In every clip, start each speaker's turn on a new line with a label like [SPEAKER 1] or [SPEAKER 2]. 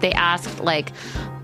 [SPEAKER 1] they asked, like,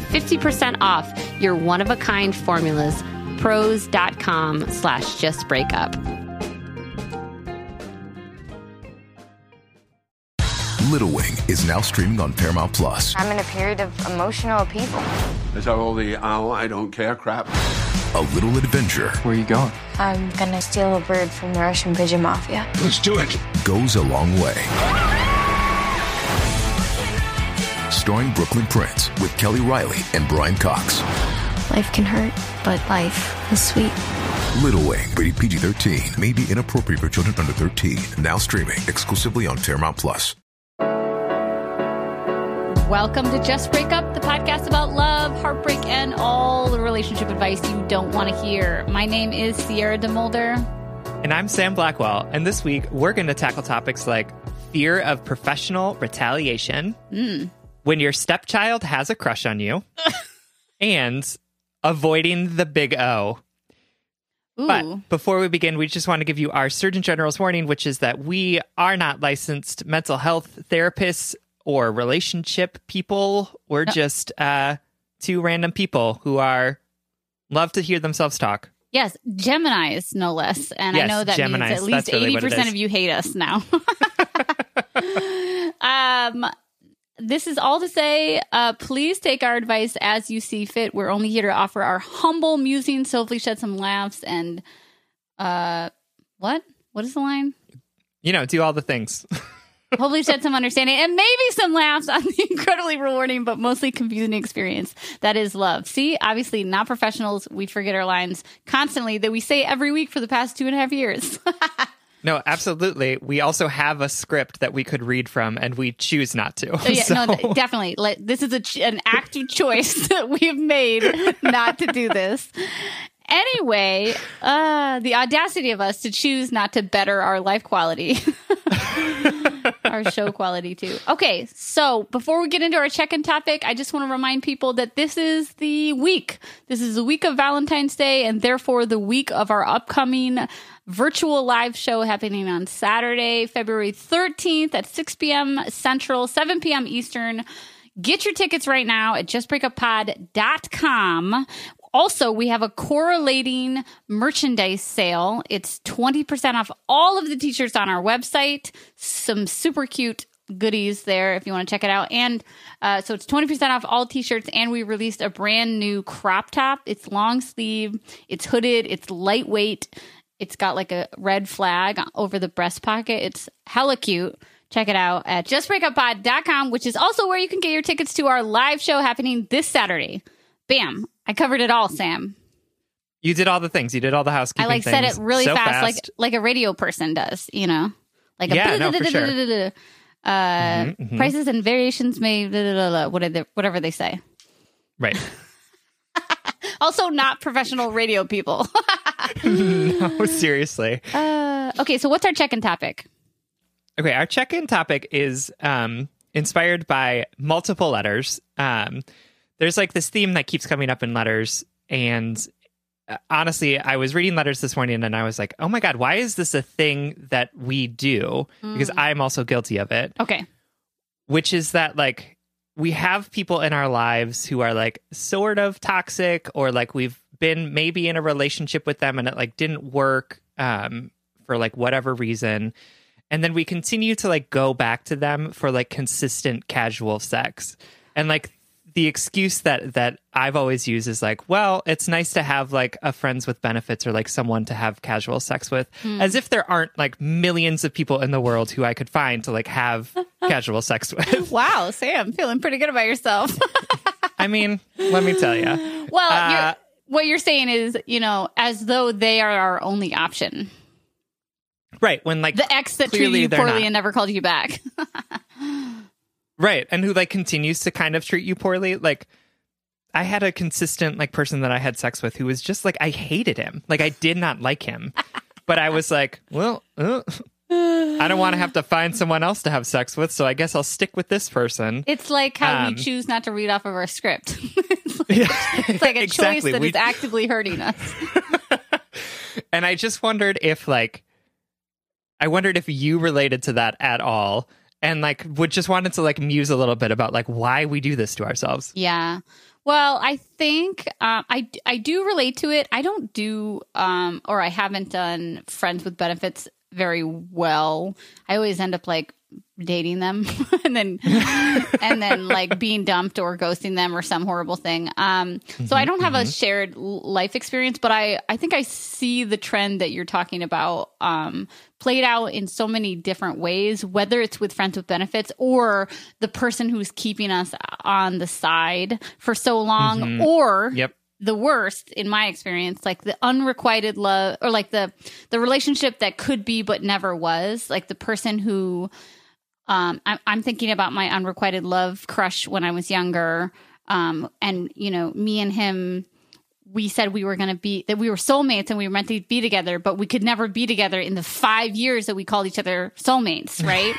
[SPEAKER 1] 50% off your one of a kind formulas. Prose.com slash just break up.
[SPEAKER 2] Little Wing is now streaming on Paramount Plus.
[SPEAKER 3] I'm in a period of emotional upheaval.
[SPEAKER 4] Is that all the oh, I don't care crap?
[SPEAKER 2] A little adventure
[SPEAKER 5] Where are you going?
[SPEAKER 3] I'm gonna steal a bird from the Russian pigeon mafia.
[SPEAKER 4] Let's do it.
[SPEAKER 2] goes a long way. Starring Brooklyn Prince with Kelly Reilly and Brian Cox.
[SPEAKER 3] Life can hurt, but life is sweet.
[SPEAKER 2] Little Wing, rated PG 13, may be inappropriate for children under 13. Now streaming exclusively on Paramount Plus.
[SPEAKER 6] Welcome to Just Break Up, the podcast about love, heartbreak, and all the relationship advice you don't want to hear. My name is Sierra DeMolder.
[SPEAKER 7] And I'm Sam Blackwell. And this week, we're going to tackle topics like fear of professional retaliation, hmm. When your stepchild has a crush on you, and avoiding the big O.
[SPEAKER 6] Ooh.
[SPEAKER 7] But before we begin, we just want to give you our Surgeon General's warning, which is that we are not licensed mental health therapists or relationship people. We're just uh, two random people who are love to hear themselves talk.
[SPEAKER 6] Yes, Geminis, no less. And I know that
[SPEAKER 7] Geminis.
[SPEAKER 6] means at least
[SPEAKER 7] really 80%
[SPEAKER 6] of you hate us now. um, this is all to say. Uh, please take our advice as you see fit. We're only here to offer our humble musings, so hopefully shed some laughs and uh, what? What is the line?
[SPEAKER 7] You know, do all the things.
[SPEAKER 6] hopefully shed some understanding and maybe some laughs on the incredibly rewarding but mostly confusing experience that is love. See, obviously not professionals. We forget our lines constantly that we say every week for the past two and a half years.
[SPEAKER 7] No, absolutely. We also have a script that we could read from, and we choose not to.
[SPEAKER 6] Oh, yeah,
[SPEAKER 7] So-
[SPEAKER 6] no, definitely. Let, this is a, ch- an active choice that we've made not to do this. Anyway, uh, the audacity of us to choose not to better our life quality, our show quality too. Okay, so before we get into our check-in topic, I just want to remind people that this is the week. This is the week of Valentine's Day, and therefore the week of our upcoming virtual live show happening on Saturday, February 13th at 6 p.m. Central, 7 p.m. Eastern. Get your tickets right now at justbreakuppod.com. Also, we have a correlating merchandise sale. It's 20% off all of the t shirts on our website. Some super cute goodies there if you want to check it out. And uh, so it's 20% off all t shirts. And we released a brand new crop top. It's long sleeve, it's hooded, it's lightweight. It's got like a red flag over the breast pocket. It's hella cute. Check it out at justbreakuppod.com, which is also where you can get your tickets to our live show happening this Saturday. Bam. I covered it all, Sam.
[SPEAKER 7] You did all the things. You did all the housekeeping.
[SPEAKER 6] I like said it really
[SPEAKER 7] so
[SPEAKER 6] fast, like like a radio person does, you know? Like a
[SPEAKER 7] Yeah, no, for sure.
[SPEAKER 6] uh
[SPEAKER 7] Mhm, mhm.
[SPEAKER 6] prices and variations may whatever they say.
[SPEAKER 7] right.
[SPEAKER 6] Also not professional radio people.
[SPEAKER 7] no, seriously.
[SPEAKER 6] uh, okay, so what's our check-in topic?
[SPEAKER 7] Okay, our check-in topic is um, inspired by multiple letters. Um, there's like this theme that keeps coming up in letters, and uh, honestly, I was reading letters this morning, and I was like, "Oh my god, why is this a thing that we do?" Because I'm also guilty of it.
[SPEAKER 6] Okay.
[SPEAKER 7] Which is that like we have people in our lives who are like sort of toxic, or like we've been maybe in a relationship with them and it like didn't work um, for like whatever reason. And then we continue to like go back to them for like consistent casual sex. And like the excuse that that i've always used is like well it's nice to have like a friends with benefits or like someone to have casual sex with as if there aren't like millions of people in the world who i could find to like have casual sex with.
[SPEAKER 6] Wow, Sam, feeling pretty good about yourself.
[SPEAKER 7] i mean let me tell you
[SPEAKER 6] well,
[SPEAKER 7] Uh,
[SPEAKER 6] you're, what you're saying is, you know, as though they are our only option.
[SPEAKER 7] right when like
[SPEAKER 6] The ex that treated you poorly
[SPEAKER 7] not.
[SPEAKER 6] and never called you back.
[SPEAKER 7] Right. And who like continues to kind of treat you poorly. Like I had a consistent like person that I had sex with who was just like I hated him. Like I did not like him. but I was like, well, uh, I don't want to have to find someone else to have sex with, so I guess I'll stick with this person.
[SPEAKER 6] It's like how
[SPEAKER 7] Um,
[SPEAKER 6] we choose not to read off of our script. it's, like, it's like a
[SPEAKER 7] Exactly.
[SPEAKER 6] choice that
[SPEAKER 7] We-
[SPEAKER 6] is actively hurting us.
[SPEAKER 7] and I just wondered if like I wondered if you related to that at all and like would just wanted to like muse a little bit about like why we do this to ourselves.
[SPEAKER 6] Yeah. Well, I think um, I I do relate to it. I don't do um, or I haven't done friends with benefits very well. I always end up like dating them and then and then like being dumped or ghosting them or some horrible thing. Um, so I don't have a shared life experience, but I I think I see the trend that you're talking about um, played out in so many different ways, whether it's with friends with benefits or the person who's keeping us on the side for so long, or
[SPEAKER 7] Yep.
[SPEAKER 6] The worst in my experience like the unrequited love or like the the relationship that could be but never was like the person who um i'm, I'm thinking about my unrequited love crush when i was younger um and you know me and him we said we were going to be that we were soulmates and we were meant to be together but we could never be together in the five years that we called each other soulmates right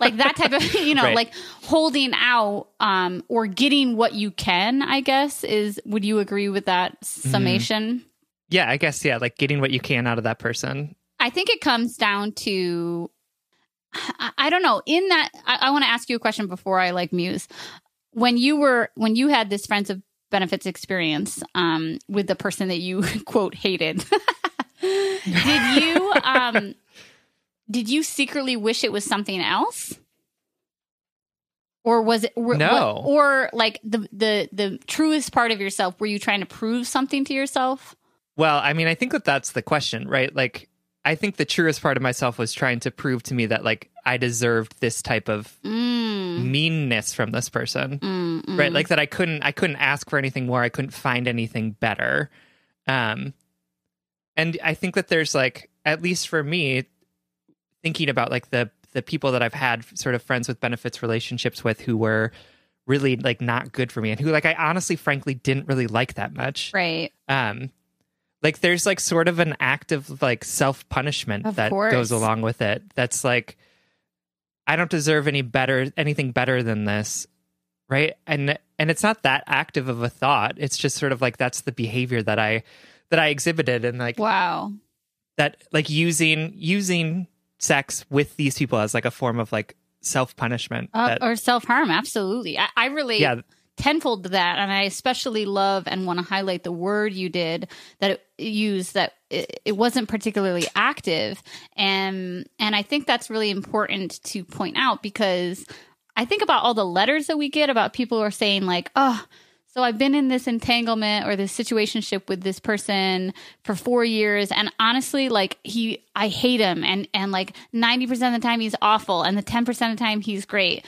[SPEAKER 6] like that type of you know
[SPEAKER 7] Right.
[SPEAKER 6] like holding out um or getting what you can i guess is would you agree with that summation
[SPEAKER 7] Yeah, I guess yeah, like getting what you can out of that person.
[SPEAKER 6] i think it comes down to i, I don't know in that i, I want to ask you a question before i like muse when you were when you had this friends of benefits experience um with the person that you quote hated did you um did you secretly wish it was something else or was it or,
[SPEAKER 7] No.
[SPEAKER 6] or like the the the truest part of yourself were you trying to prove something to yourself
[SPEAKER 7] Well, I mean, I think that that's the question, right? Like, I think the truest part of myself was trying to prove to me that like I deserved this type of
[SPEAKER 6] mm,
[SPEAKER 7] meanness from this person,
[SPEAKER 6] mm, mm.
[SPEAKER 7] right? Like that I couldn't, I couldn't ask for anything more. I couldn't find anything better. Um, and I think that there's like, at least for me, thinking about like the the people that I've had sort of friends with benefits relationships with who were really like not good for me and who like I honestly, frankly, didn't really like that much.
[SPEAKER 6] right
[SPEAKER 7] um like there's like sort of an act of like self punishment that
[SPEAKER 6] course.
[SPEAKER 7] goes along with it that's like i don't deserve any better anything better than this right and and it's not that active of a thought it's just sort of like that's the behavior that i that i exhibited and like
[SPEAKER 6] wow
[SPEAKER 7] that like using using sex with these people as like a form of like self punishment
[SPEAKER 6] Uh, or self harm, absolutely. I, I relate
[SPEAKER 7] yeah
[SPEAKER 6] tenfold to that and i especially love and want to highlight the word you did that it used that it, wasn't particularly active and and i think that's really important to point out because i think about all the letters that we get about people who are saying like oh so I've been in this entanglement or this situationship with this person for four years, and honestly, like he, I hate him, and and like ninety percent of the time he's awful, and the ten percent of the time he's great.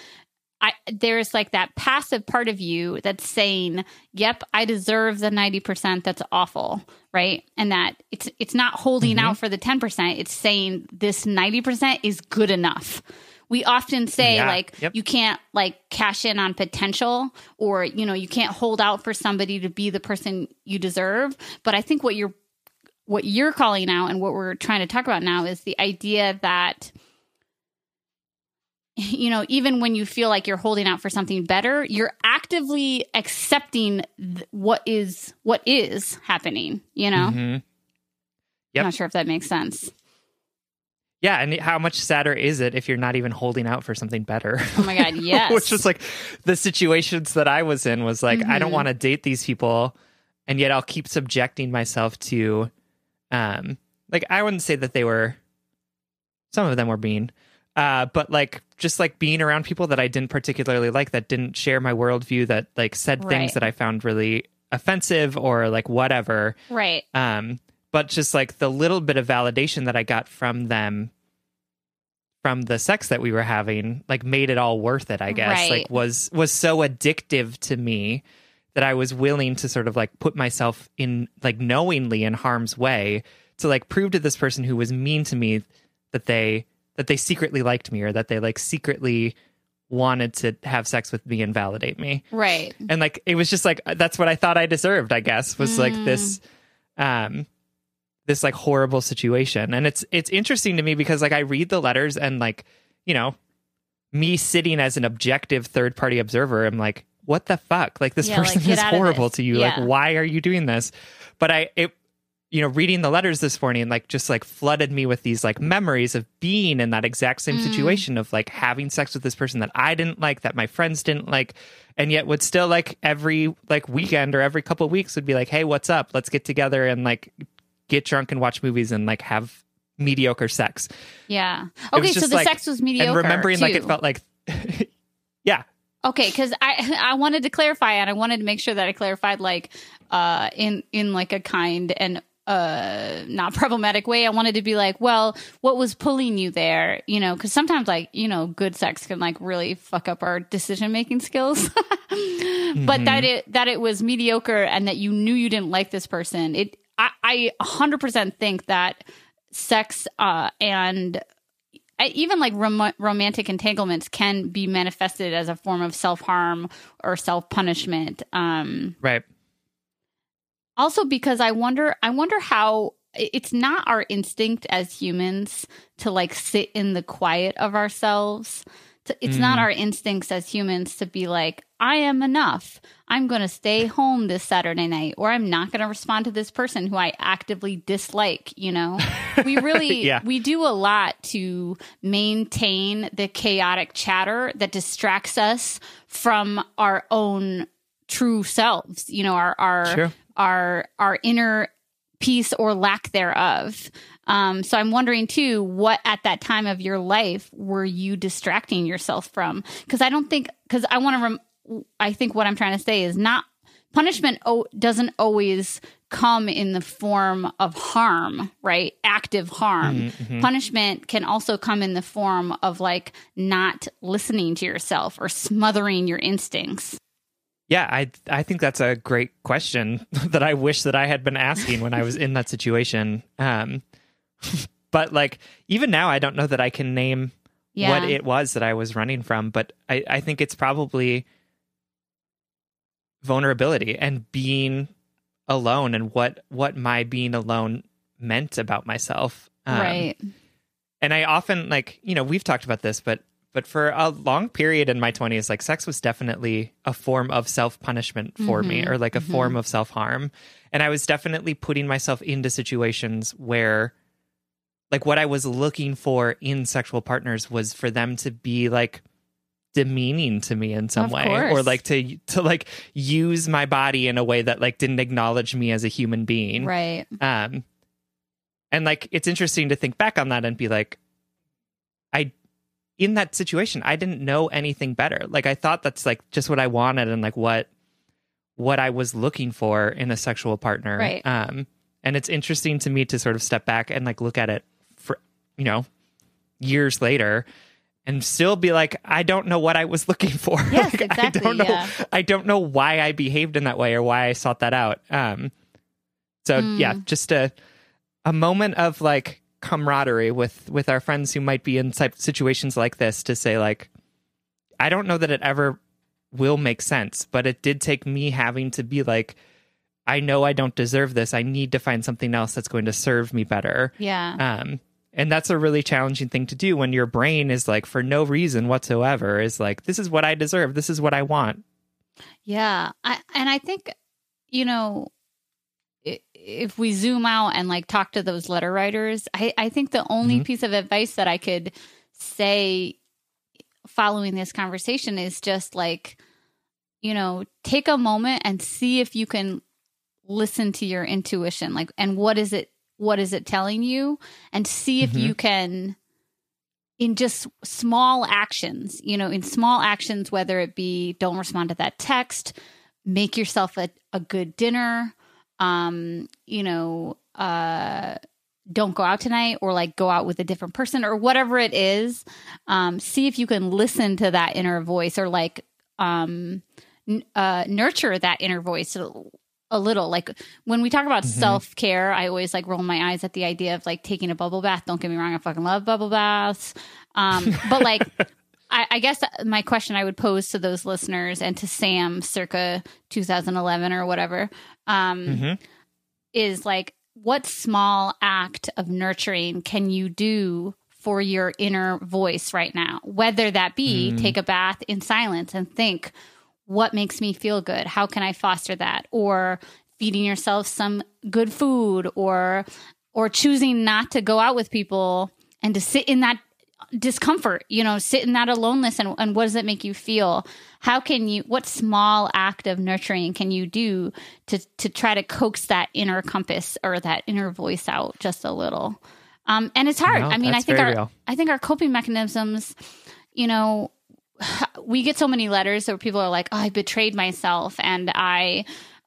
[SPEAKER 6] I there's like that passive part of you that's saying, "Yep, I deserve the ninety percent that's awful," right? And that it's it's not holding mm-hmm. out for the ten percent; it's saying this ninety percent is good enough we often say
[SPEAKER 7] Yeah.
[SPEAKER 6] like
[SPEAKER 7] Yep.
[SPEAKER 6] you can't like cash in on potential or you know you can't hold out for somebody to be the person you deserve but i think what you're what you're calling out and what we're trying to talk about now is the idea that you know even when you feel like you're holding out for something better you're actively accepting th- what is what is happening you know
[SPEAKER 7] Mhm.
[SPEAKER 6] i'm not sure if that makes sense
[SPEAKER 7] Yeah, and how much sadder is it if you're not even holding out for something better?
[SPEAKER 6] oh my god yes
[SPEAKER 7] Which is like the situations that I was in was like I don't
[SPEAKER 6] Mhm.
[SPEAKER 7] want to date these people, and yet I'll keep subjecting myself to, um, like I wouldn't say that they were. Some of them were mean, uh, but like just like being around people that I didn't particularly like, that didn't share my worldview, that like said
[SPEAKER 6] Right.
[SPEAKER 7] things that I found really offensive or like whatever
[SPEAKER 6] right
[SPEAKER 7] um but just like the little bit of validation that i got from them from the sex that we were having like made it all worth it i guess
[SPEAKER 6] Right.
[SPEAKER 7] like was was so addictive to me that i was willing to sort of like put myself in like knowingly in harm's way to like prove to this person who was mean to me that they that they secretly liked me or that they like secretly wanted to have sex with me and validate me
[SPEAKER 6] right
[SPEAKER 7] and like it was just like that's what I thought I deserved. I guess was like
[SPEAKER 6] Mm.
[SPEAKER 7] this, um, this like horrible situation, and it's it's interesting to me because like I read the letters and like you know, me sitting as an objective third party observer, I'm like, what the fuck? Like this
[SPEAKER 6] Yeah,
[SPEAKER 7] person
[SPEAKER 6] get
[SPEAKER 7] is horrible to you.
[SPEAKER 6] Yeah.
[SPEAKER 7] Like why are you doing this? But I it you know reading the letters this morning like just like flooded me with these like memories of being in that exact same
[SPEAKER 6] Mm.
[SPEAKER 7] situation of like having sex with this person that I didn't like that my friends didn't like and yet would still like every like weekend or every couple of weeks would be like hey what's up let's get together and like get drunk and watch movies and like have mediocre sex
[SPEAKER 6] Yeah. Okay, so the
[SPEAKER 7] like-
[SPEAKER 6] sex was mediocre.
[SPEAKER 7] and remembering like it felt like yeah
[SPEAKER 6] Okay, because I I wanted to clarify and I wanted to make sure that I clarified like uh in in like a kind and uh not problematic way. I wanted to be like, well, what was pulling you there? You know, because sometimes like you know, good sex can like really fuck up our decision making skills. But that it that it was mediocre and that you knew you didn't like this person. It I I 100% think that sex uh and I- even like rom- romantic entanglements can be manifested as a form of self harm or self punishment. Um,
[SPEAKER 7] right
[SPEAKER 6] also, because I wonder, I wonder how it's not our instinct as humans to like sit in the quiet of ourselves. It's not mm. our instincts as humans to be like, I am enough. I'm going to stay home this Saturday night, or I'm not going to respond to this person who I actively dislike. You know, we really
[SPEAKER 7] Yeah.
[SPEAKER 6] we do a lot to maintain the chaotic chatter that distracts us from our own true selves. You know, our our
[SPEAKER 7] Sure.
[SPEAKER 6] Our our inner peace or lack thereof. Um, so I'm wondering too, what at that time of your life were you distracting yourself from? Because I don't think, because I want to, rem- I think what I'm trying to say is not punishment o- doesn't always come in the form of harm, right? Active harm. Punishment can also come in the form of like not listening to yourself or smothering your instincts.
[SPEAKER 7] Yeah, I I think that's a great question that I wish that I had been asking when I was in that situation. Um, but like even now, I don't know that I can name
[SPEAKER 6] Yeah.
[SPEAKER 7] what it was that I was running from. But I I think it's probably vulnerability and being alone and what what my being alone meant about myself. Um,
[SPEAKER 6] right.
[SPEAKER 7] and I often like you know we've talked about this, but but for a long period in my twenties, like sex was definitely a form of self punishment for me, or like a form of self harm, and I was definitely putting myself into situations where, like, what I was looking for in sexual partners was for them to be like demeaning to me in some
[SPEAKER 6] Of
[SPEAKER 7] way or like to to like use my body in a way that like didn't acknowledge me as a human being.
[SPEAKER 6] Right.
[SPEAKER 7] um and like it's interesting to think back on that and be like in that situation i didn't know anything better like i thought that's like just what i wanted and like what what i was looking for in a sexual partner
[SPEAKER 6] Right.
[SPEAKER 7] um and it's interesting to me to sort of step back and like look at it for you know years later and still be like i don't know what i was looking for
[SPEAKER 6] Yes,
[SPEAKER 7] Like,
[SPEAKER 6] exactly,
[SPEAKER 7] i don't know
[SPEAKER 6] yeah.
[SPEAKER 7] i don't know why i behaved in that way or why i sought that out um so
[SPEAKER 6] Hmm.
[SPEAKER 7] yeah just a a moment of like camaraderie with with our friends who might be in situations like this to say like i don't know that it ever will make sense but it did take me having to be like i know i don't deserve this. I need to find something else that's going to serve me better.
[SPEAKER 6] Yeah.
[SPEAKER 7] um and that's a really challenging thing to do when your brain is like for no reason whatsoever is like this is what i deserve. This is what i want.
[SPEAKER 6] Yeah, I, and I think you know if we zoom out and like talk to those letter writers, I, I think the only
[SPEAKER 7] Mhm.
[SPEAKER 6] piece of advice that I could say following this conversation is just like you know take a moment and see if you can listen to your intuition like and what is it what is it telling you and see if
[SPEAKER 7] Mhm.
[SPEAKER 6] you can in just small actions, you know, in small actions, whether it be don't respond to that text, make yourself a, a good dinner, um, you know, uh, don't go out tonight or like go out with a different person or whatever it is. Um, see if you can listen to that inner voice or like um, n- uh, nurture that inner voice a, a little. Like when we talk about self care, I always like roll my eyes at the idea of like taking a bubble bath. Don't get me wrong, I fucking love bubble baths. Um, but like, I, I guess my question I would pose to those listeners and to Sam circa 2011 or whatever um,
[SPEAKER 7] Mhm.
[SPEAKER 6] is like, what small act of nurturing can you do for your inner voice right now? Whether that be take a bath in silence and think, what makes me feel good? How can I foster that? Or feeding yourself some good food or or choosing not to go out with people and to sit in that discomfort, you know, sit in that aloneness and, and what does it make you feel? How can you what small act of nurturing can you do to to try to coax that inner compass or that inner voice out just a little? Um and it's hard.
[SPEAKER 7] No,
[SPEAKER 6] I mean, I think our
[SPEAKER 7] real.
[SPEAKER 6] I think our coping mechanisms, you know, we get so many letters where people are like, oh, I betrayed myself and I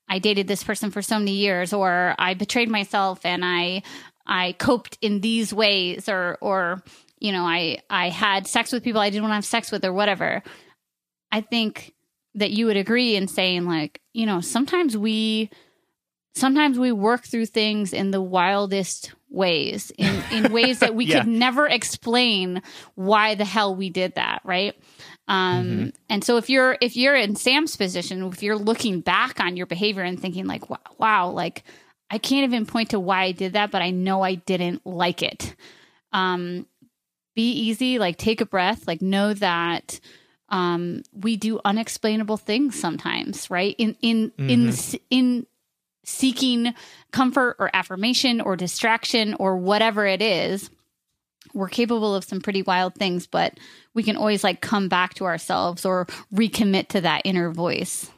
[SPEAKER 6] I dated this person for so many years or I betrayed myself and I I coped in these ways or or you know, I I had sex with people I didn't want to have sex with or whatever. I think that you would agree in saying like, you know, sometimes we sometimes we work through things in the wildest ways in, in ways that we
[SPEAKER 7] Yeah.
[SPEAKER 6] could never explain why the hell we did that right? Um and so if you're if you're in sam's position if you're looking back on your behavior and thinking like wow, wow like i can't even point to why i did that but i know i didn't like it. Um be easy like take a breath like know that um we do unexplainable things sometimes right? In in in in seeking comfort or affirmation or distraction or whatever it is we're capable of some pretty wild things but we can always like come back to ourselves or recommit to that inner voice.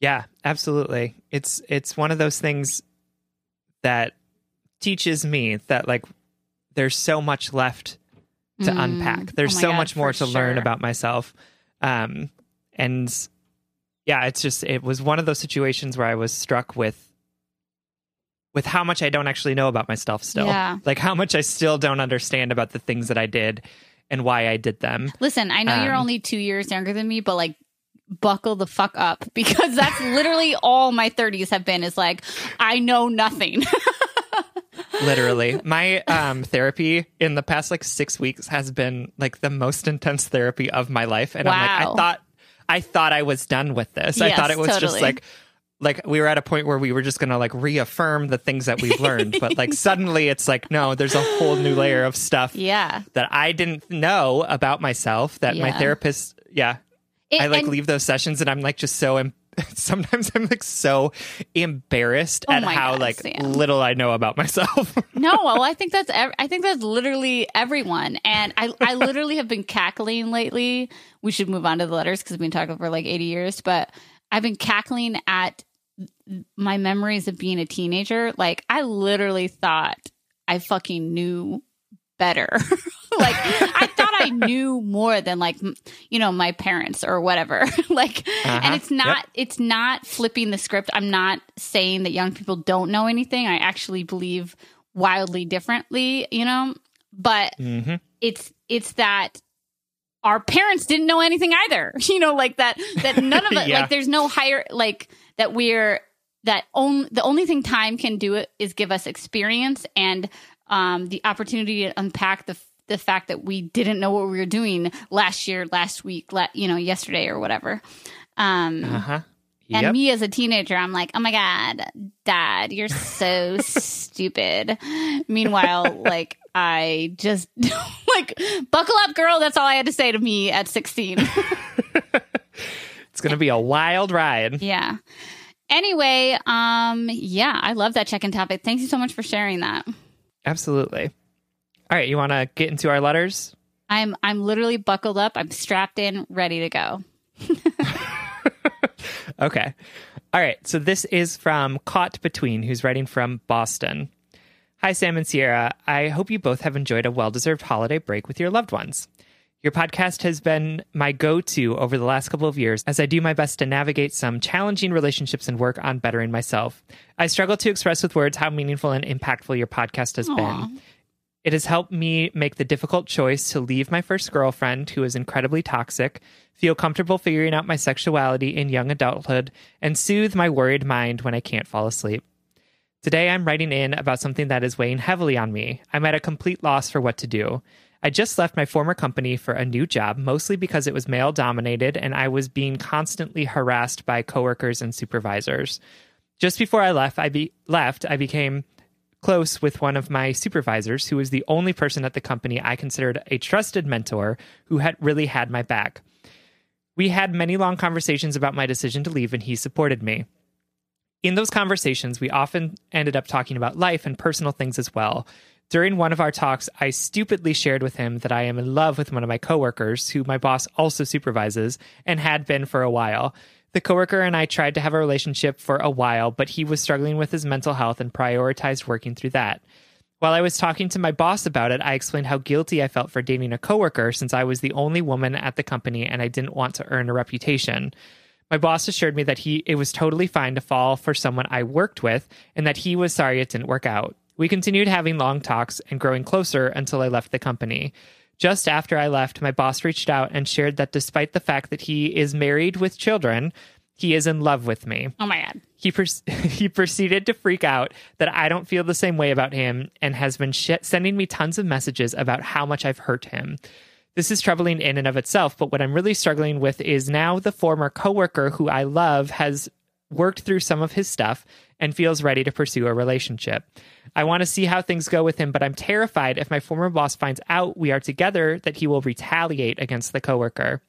[SPEAKER 7] Yeah, absolutely. It's it's one of those things that teaches me that like there's so much left to
[SPEAKER 6] Mm.
[SPEAKER 7] unpack. There's
[SPEAKER 6] Oh
[SPEAKER 7] so
[SPEAKER 6] God,
[SPEAKER 7] much more to learn about myself. Um and yeah, it's just it was one of those situations where I was struck with with how much I don't actually know about myself still.
[SPEAKER 6] Yeah.
[SPEAKER 7] Like how much I still don't understand about the things that I did and why I did them.
[SPEAKER 6] listen i know you're
[SPEAKER 7] Um,
[SPEAKER 6] only two years younger than me but like buckle the fuck up because that's literally all my 30s have been is like i know nothing
[SPEAKER 7] literally. My um therapy in the past like six weeks has been like the most intense therapy of my life. And i'm like i thought i thought i was done with this. I thought it was
[SPEAKER 6] totally.
[SPEAKER 7] just like like we were at a point where we were just gonna like reaffirm the things that we've learned. But like suddenly it's like no there's a whole new layer of stuff
[SPEAKER 6] yeah.
[SPEAKER 7] that i didn't know about myself that my therapist yeah.
[SPEAKER 6] It-
[SPEAKER 7] i like leave those sessions and i'm like just so em- sometimes I'm like so embarrassed
[SPEAKER 6] Oh
[SPEAKER 7] at how
[SPEAKER 6] God,
[SPEAKER 7] like
[SPEAKER 6] Sam.
[SPEAKER 7] little I know about myself.
[SPEAKER 6] No, well, I think that's ev- I think that's literally everyone, and I I literally have been cackling lately. We should move on to the letters because we've been talking for like eighty years, but I've been cackling at my memories of being a teenager. Like I literally thought I fucking knew better. like I thought I knew more than like you know my parents or whatever. like and
[SPEAKER 7] Uh-huh.
[SPEAKER 6] it's not
[SPEAKER 7] Yep.
[SPEAKER 6] it's not flipping the script. I'm not saying that young people don't know anything. I actually believe wildly differently, you know? But
[SPEAKER 7] Mhm.
[SPEAKER 6] it's it's that our parents didn't know anything either. You know, like that that none of it
[SPEAKER 7] Yeah.
[SPEAKER 6] like there's no higher like that we're that on, the only thing time can do it is give us experience and um the opportunity to unpack the the fact that we didn't know what we were doing last year, last week, la- you know, yesterday or whatever. Um
[SPEAKER 7] Uh-huh.
[SPEAKER 6] and me as a teenager, I'm like, oh my God, dad, you're so stupid. Meanwhile, like, I just, like, buckle up, girl. That's all I had to say to me at 16.
[SPEAKER 7] It's going to be a wild ride.
[SPEAKER 6] yeah. Anyway, um, yeah, I love that check in topic. Thank you so much for sharing that.
[SPEAKER 7] Absolutely. All right, you want to get into our letters?
[SPEAKER 6] I'm, I'm literally buckled up. I'm strapped in, ready to go.
[SPEAKER 7] Okay. All right. So this is from Caught Between, who's writing from Boston. Hi, Sam and Sierra. I hope you both have enjoyed a well deserved holiday break with your loved ones. Your podcast has been my go to over the last couple of years as I do my best to navigate some challenging relationships and work on bettering myself. I struggle to express with words how meaningful and impactful your podcast has been. It has helped me make the difficult choice to leave my first girlfriend, who is incredibly toxic, feel comfortable figuring out my sexuality in young adulthood, and soothe my worried mind when I can't fall asleep. Today, I'm writing in about something that is weighing heavily on me. I'm at a complete loss for what to do. I just left my former company for a new job, mostly because it was male dominated and I was being constantly harassed by coworkers and supervisors. Just before I left, I be- left, I became close with one of my supervisors who was the only person at the company I considered a trusted mentor who had really had my back. We had many long conversations about my decision to leave and he supported me. In those conversations, we often ended up talking about life and personal things as well. During one of our talks, I stupidly shared with him that I am in love with one of my coworkers, who my boss also supervises and had been for a while. The coworker and I tried to have a relationship for a while, but he was struggling with his mental health and prioritized working through that. While I was talking to my boss about it, I explained how guilty I felt for dating a coworker since I was the only woman at the company and I didn't want to earn a reputation. My boss assured me that he it was totally fine to fall for someone I worked with and that he was sorry it didn't work out. We continued having long talks and growing closer until I left the company. Just after I left, my boss reached out and shared that despite the fact that he is married with children, he is in love with me.
[SPEAKER 6] Oh my God.
[SPEAKER 7] He pr- he proceeded to freak out that I don't feel the same way about him and has been sh- sending me tons of messages about how much I've hurt him. This is troubling in and of itself, but what I'm really struggling with is now the former coworker who I love has worked through some of his stuff and feels ready to pursue a relationship. I want to see how things go with him, but I'm terrified if my former boss finds out we are together that he will retaliate against the coworker.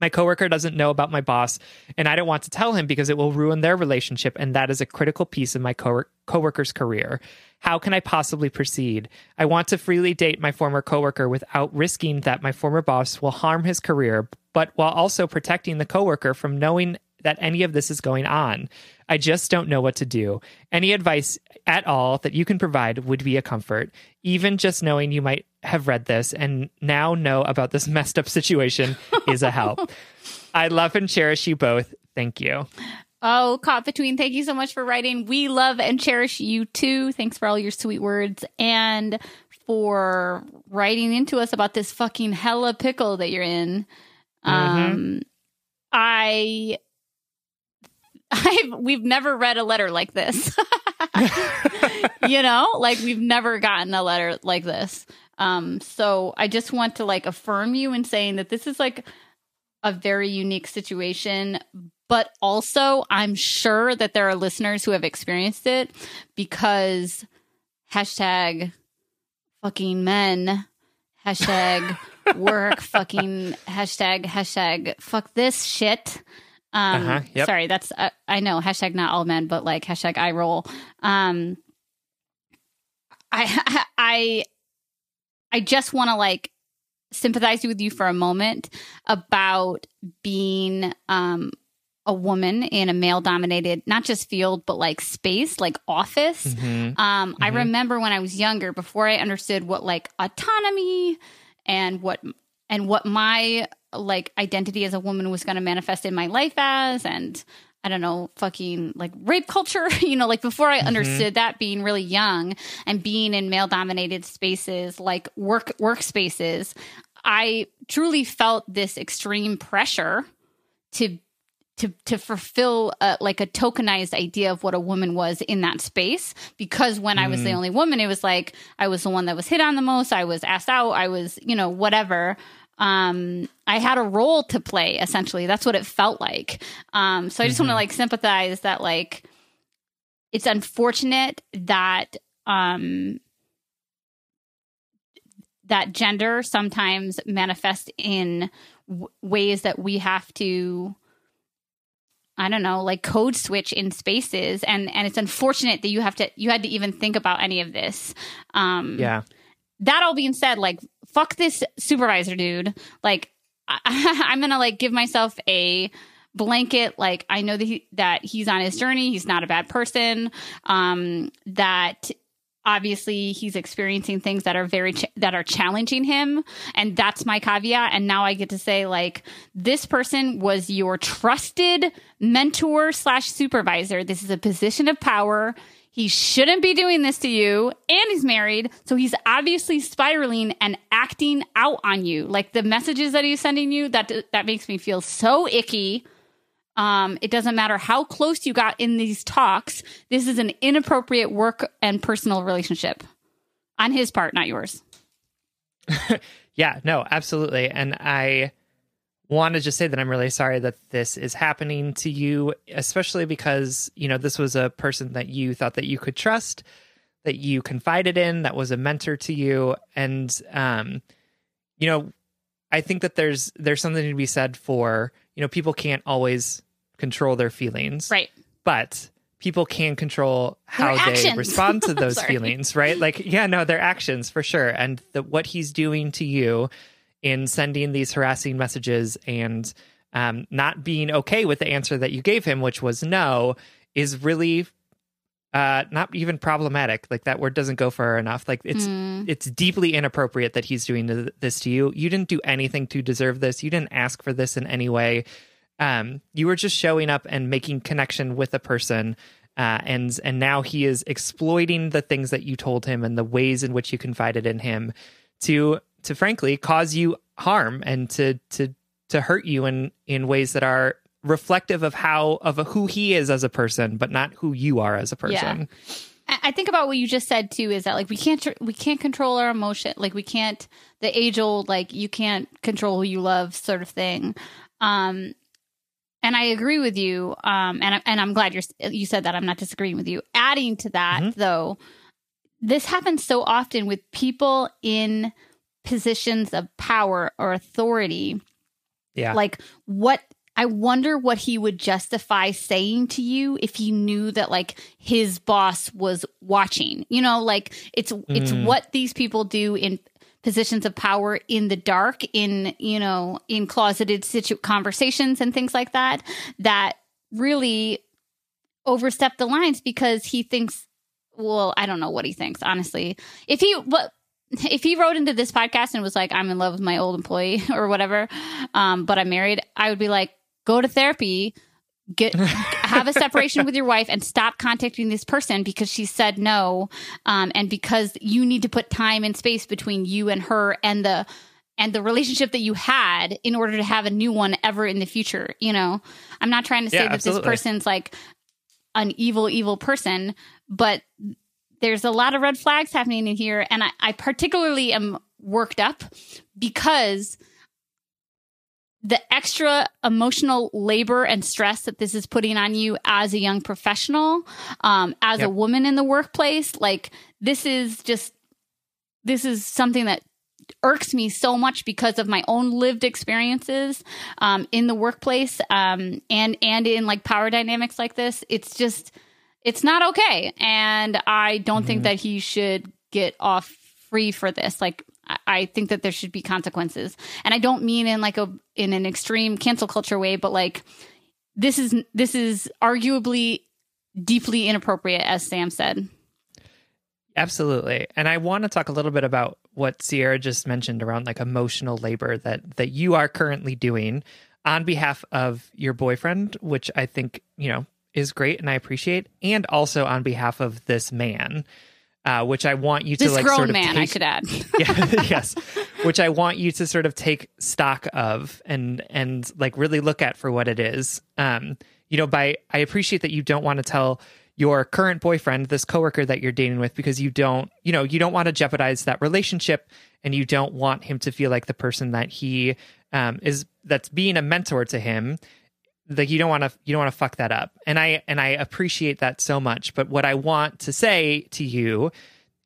[SPEAKER 7] My coworker doesn't know about my boss, and I don't want to tell him because it will ruin their relationship, and that is a critical piece of my co- coworker's career. How can I possibly proceed? I want to freely date my former coworker without risking that my former boss will harm his career, but while also protecting the coworker from knowing that any of this is going on. I just don't know what to do. Any advice at all that you can provide would be a comfort. Even just knowing you might have read this and now know about this messed up situation is a help. I love and cherish you both. Thank you.
[SPEAKER 6] Oh, Caught Between, thank you so much for writing. We love and cherish you too. Thanks for all your sweet words and for writing into us about this fucking hella pickle that you're in. Um, I, I've, we've never read a letter like this. you know, like we've never gotten a letter like this. Um, so I just want to like affirm you in saying that this is like a very unique situation, but also I'm sure that there are listeners who have experienced it because hashtag fucking men, hashtag work, fucking hashtag, hashtag fuck this shit. Um,
[SPEAKER 7] Uh-huh, yep.
[SPEAKER 6] Sorry, that's uh, I know hashtag not all men, but like hashtag I roll. Um, I I I just want to like sympathize with you for a moment about being um a woman in a male dominated not just field but like space like office
[SPEAKER 7] Mhm.
[SPEAKER 6] um i
[SPEAKER 7] Mhm.
[SPEAKER 6] remember when i was younger before i understood what like autonomy and what and what my like identity as a woman was going to manifest in my life as and i don't know fucking like rape culture you know like before i mm-hmm. understood that being really young and being in male dominated spaces like work workspaces i truly felt this extreme pressure to to to fulfill a, like a tokenized idea of what a woman was in that space because when I was the mm. only woman it was like I was the one that was hit on the most I was asked out I was you know whatever um I had a role to play essentially that's what it felt like um so I just want to like sympathize that like it's unfortunate that um that gender sometimes manifests in w- ways that we have to I don't know, like code switch in spaces and and it's unfortunate that you have to you had to even think about any of this. Um
[SPEAKER 7] Yeah.
[SPEAKER 6] That all being said, like fuck this supervisor dude. Like I, I'm gonna like give myself a blanket. Like I know that he, that he's on his journey. He's not a bad person. Um, that obviously he's experiencing things that are very ch- that are challenging him, and that's my caveat. And now I get to say like this person was your trusted mentor slash supervisor. This is a position of power. He shouldn't be doing this to you, and he's married, so he's obviously spiraling and acting out on you. Like the messages that he's sending you, that that makes me feel so icky. Um, it doesn't matter how close you got in these talks. This is an inappropriate work and personal relationship on his part, not yours.
[SPEAKER 7] Yeah, no, absolutely. And I want to just say that I'm really sorry that this is happening to you, especially because, you know, this was a person that you thought that you could trust, that you confided in, that was a mentor to you. And um, you know, I think that there's there's something to be said for, you know, people can't always control their feelings.
[SPEAKER 6] Right.
[SPEAKER 7] But people can control how they respond to those feelings, right? Like, yeah, no, their actions for sure. And the, what he's doing to you in sending these harassing messages and um, not being okay with the answer that you gave him, which was no, is really uh, not even problematic. Like that word doesn't go far enough. Like it's it's deeply inappropriate that he's doing this to you. You didn't do anything to deserve this. You didn't ask for this in any way. Um, you were just showing up and making connection with a person. Uh, and and now he is exploiting the things that you told him and the ways in which you confided in him to to frankly cause you harm and to to to hurt you in in ways that are reflective of how of who he is as a person but not who you are as a person.
[SPEAKER 6] I I think about what you just said too is that like we can't tr- we can't control our emotion like we can't the age old like you can't control who you love sort of thing. Um and I agree with you um and I- and I'm glad you're you said that I'm not disagreeing with you. Adding to that though this happens so often with people in positions of power or authority
[SPEAKER 7] yeah
[SPEAKER 6] like what I wonder what he would justify saying to you if he knew that like his boss was watching. You know, like it's it's mm. what these people do in positions of power in the dark in, you know, in closeted situ- conversations and things like that that really overstep the lines because he thinks well, I don't know what he thinks, honestly. If he but if he wrote into this podcast and was like, I'm in love with my old employee or whatever, um, but I'm married, I would be like, go to therapy, get have a separation with your wife and stop contacting this person because she said no. Um, and because you need to put time and space between you and her and the and the relationship that you had in order to have a new one ever in the future. You know, I'm not trying to say
[SPEAKER 7] Yeah,
[SPEAKER 6] that
[SPEAKER 7] absolutely.
[SPEAKER 6] this person's like an evil, evil person, but there's a lot of red flags happening in here. And I, I particularly am worked up because the extra emotional labor and stress that this is putting on you as a young professional, um, as a woman in the workplace, like this is just, this is something that irks me so much because of my own lived experiences um, in the workplace um, and and in like power dynamics like this. It's just it's not okay, and I don't think that he should get off free for this. Like I- I think that there should be consequences, and I don't mean in like a in an extreme cancel culture way, but like this is this is arguably deeply inappropriate, as Sam said.
[SPEAKER 7] Absolutely. And I want to talk a little bit about what Sierra just mentioned around like emotional labor that that you are currently doing on behalf of your boyfriend, which I think, you know, is great and I appreciate, and also on behalf of this man. Uh, which I want you to like
[SPEAKER 6] grown
[SPEAKER 7] sort of
[SPEAKER 6] man, I should add.
[SPEAKER 7] yeah, yes which i want you to sort of take stock of and and like really look at for what it is um you know by i appreciate that you don't want to tell your current boyfriend this coworker that you're dating with because you don't you know you don't want to jeopardize that relationship and you don't want him to feel like the person that he um is that's being a mentor to him like you don't want to you don't want to fuck that up. And i and i appreciate that so much. But what i want to say to you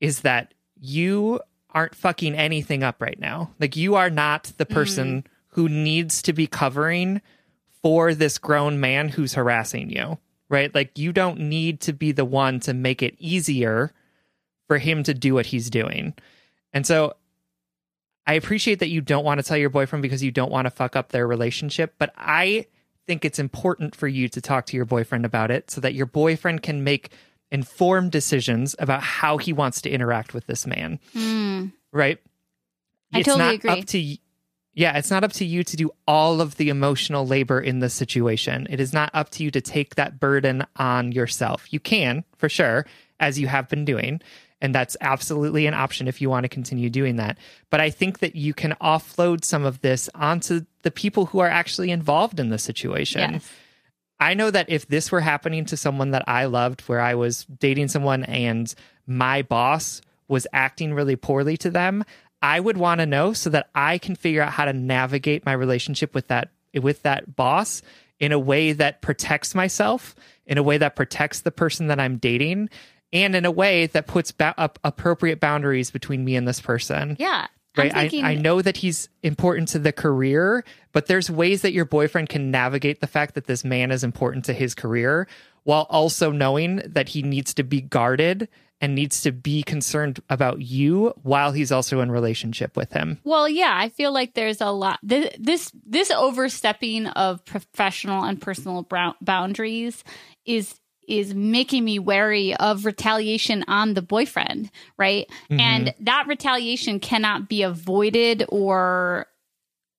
[SPEAKER 7] is that you aren't fucking anything up right now. Like you are not the mm-hmm. person who needs to be covering for this grown man who's harassing you right? Like you don't need to be the one to make it easier for him to do what he's doing. And so I appreciate that you don't want to tell your boyfriend because you don't want to fuck up their relationship, but I think it's important for you to talk to your boyfriend about it so that your boyfriend can make informed decisions about how he wants to interact with this man. Hmm. Right?
[SPEAKER 6] I
[SPEAKER 7] it's
[SPEAKER 6] totally
[SPEAKER 7] not
[SPEAKER 6] agree.
[SPEAKER 7] up to yeah, it's not up to you to do all of the emotional labor in this situation. It is not up to you to take that burden on yourself. You can, for sure, as you have been doing. And that's absolutely an option if you want to continue doing that. But I think that you can offload some of this onto the people who are actually involved in the situation.
[SPEAKER 6] Yes.
[SPEAKER 7] I know that if this were happening to someone that I loved, where I was dating someone and my boss was acting really poorly to them, I would want to know so that I can figure out how to navigate my relationship with that with that boss in a way that protects myself, in a way that protects the person that I'm dating, and in a way that puts ba- up appropriate boundaries between me and this person
[SPEAKER 6] Yeah.
[SPEAKER 7] Right?
[SPEAKER 6] Thinking-
[SPEAKER 7] I, I know that he's important to the career but there's ways that your boyfriend can navigate the fact that this man is important to his career while also knowing that he needs to be guarded and needs to be concerned about you while he's also in relationship with him.
[SPEAKER 6] Well, yeah, I feel like there's a lot this this, this overstepping of professional and personal boundaries is is making me wary of retaliation on the boyfriend, right? Mm-hmm. And that retaliation cannot be avoided or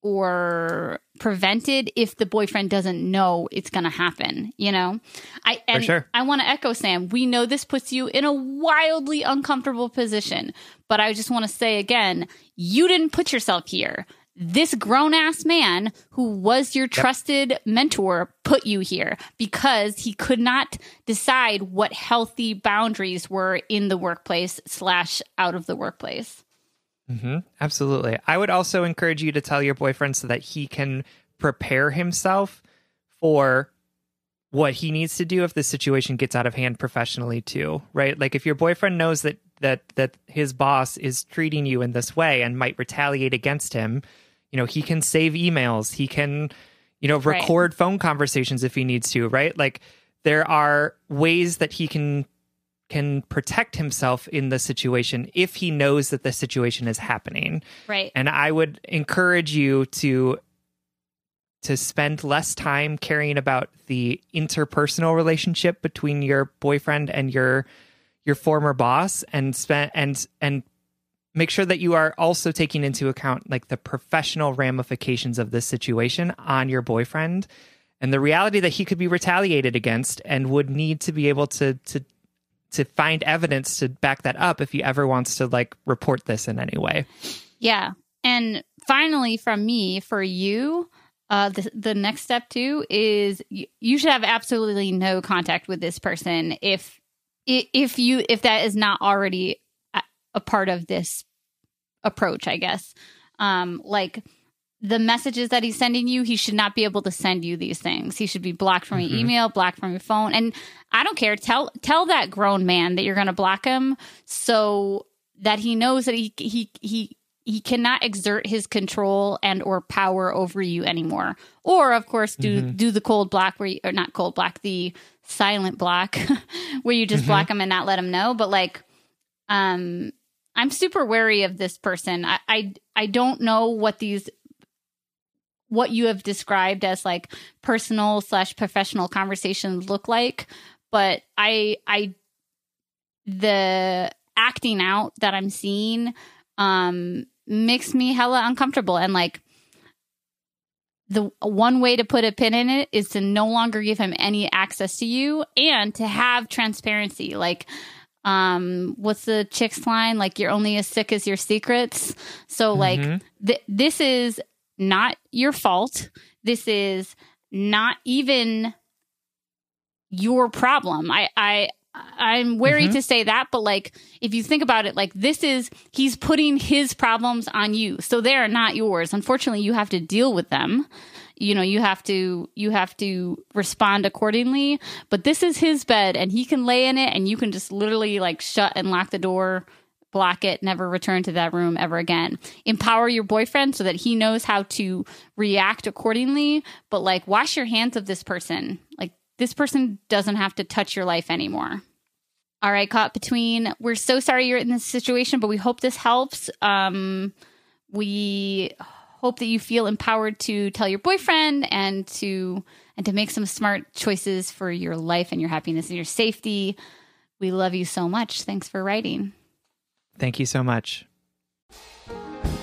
[SPEAKER 6] or prevented if the boyfriend doesn't know it's going to happen, you know? I and
[SPEAKER 7] sure.
[SPEAKER 6] I want to echo Sam. We know this puts you in a wildly uncomfortable position, but I just want to say again, you didn't put yourself here. This grown ass man who was your trusted mentor put you here because he could not decide what healthy boundaries were in the workplace slash out of the workplace. Mm-hmm.
[SPEAKER 7] Absolutely. I would also encourage you to tell your boyfriend so that he can prepare himself for what he needs to do if the situation gets out of hand professionally too, right? Like if your boyfriend knows that that that his boss is treating you in this way and might retaliate against him, you know, he can save emails, he can you know
[SPEAKER 6] Right.
[SPEAKER 7] record phone conversations if he needs to, right? Like there are ways that he can can protect himself in the situation if he knows that the situation is happening.
[SPEAKER 6] Right.
[SPEAKER 7] And I would encourage you to to spend less time caring about the interpersonal relationship between your boyfriend and your your former boss and spend and and make sure that you are also taking into account like the professional ramifications of this situation on your boyfriend and the reality that he could be retaliated against and would need to be able to to to find evidence to back that up if he ever wants to like report this in any way.
[SPEAKER 6] Yeah. And finally, from me, for you, uh, the, the next step too is you, you should have absolutely no contact with this person if if you if that is not already a, part of this approach. I guess, um, like the messages that he's sending you, he should not be able to send you these things. He should be blocked from your email, blocked from your phone, and I don't care. Tell tell that grown man that you're going to block him so that he knows that he he he he cannot exert his control and or power over you anymore. Or of course do do the cold block where you, or not cold block, the silent block where you just block him and not let him know, but like um I'm super wary of this person. I, I I don't know what these what you have described as like personal slash professional conversations look like, but I I the acting out that I'm seeing um makes me hella uncomfortable and like the one way to put a pin in it is to no longer give him any access to you and to have transparency like um what's the chick's line? Like you're only as sick as your secrets. So like th- this is not your fault. This is not even your problem. I i i'm wary to say that but like if you think about it like this is he's putting his problems on you. So they're not yours. Unfortunately you have to deal with them you know you have to you have to respond accordingly. But this is his bed and he can lay in it and you can just literally like shut and lock the door block it never return to that room ever again. Empower your boyfriend so that he knows how to react accordingly but like wash your hands of this person. Like this person doesn't have to touch your life anymore. All right caught between we're so sorry you're in this situation but we hope this helps. Um we hope that you feel empowered to tell your boyfriend and to and to make some smart choices for your life and your happiness and your safety. We love you so much. Thanks for writing.
[SPEAKER 7] Thank you so much.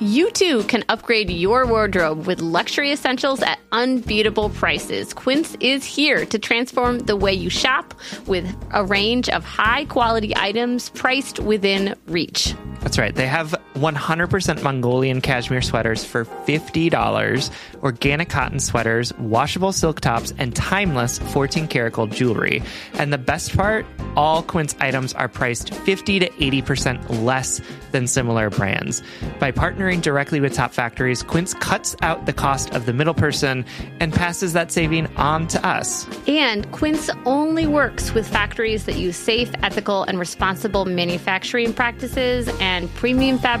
[SPEAKER 1] You too can upgrade your wardrobe with luxury essentials at unbeatable prices. Quince is here to transform the way you shop with a range of high quality items priced within reach.
[SPEAKER 7] That's right. They have 100% Mongolian cashmere sweaters for $50, organic cotton sweaters, washable silk tops, and timeless 14 karat gold jewelry. And the best part, all Quince items are priced 50 to 80% less than similar brands. By partnering directly with top factories, Quince cuts out the cost of the middle person and passes that saving on to us.
[SPEAKER 1] And Quince only works with factories that use safe, ethical, and responsible manufacturing practices and premium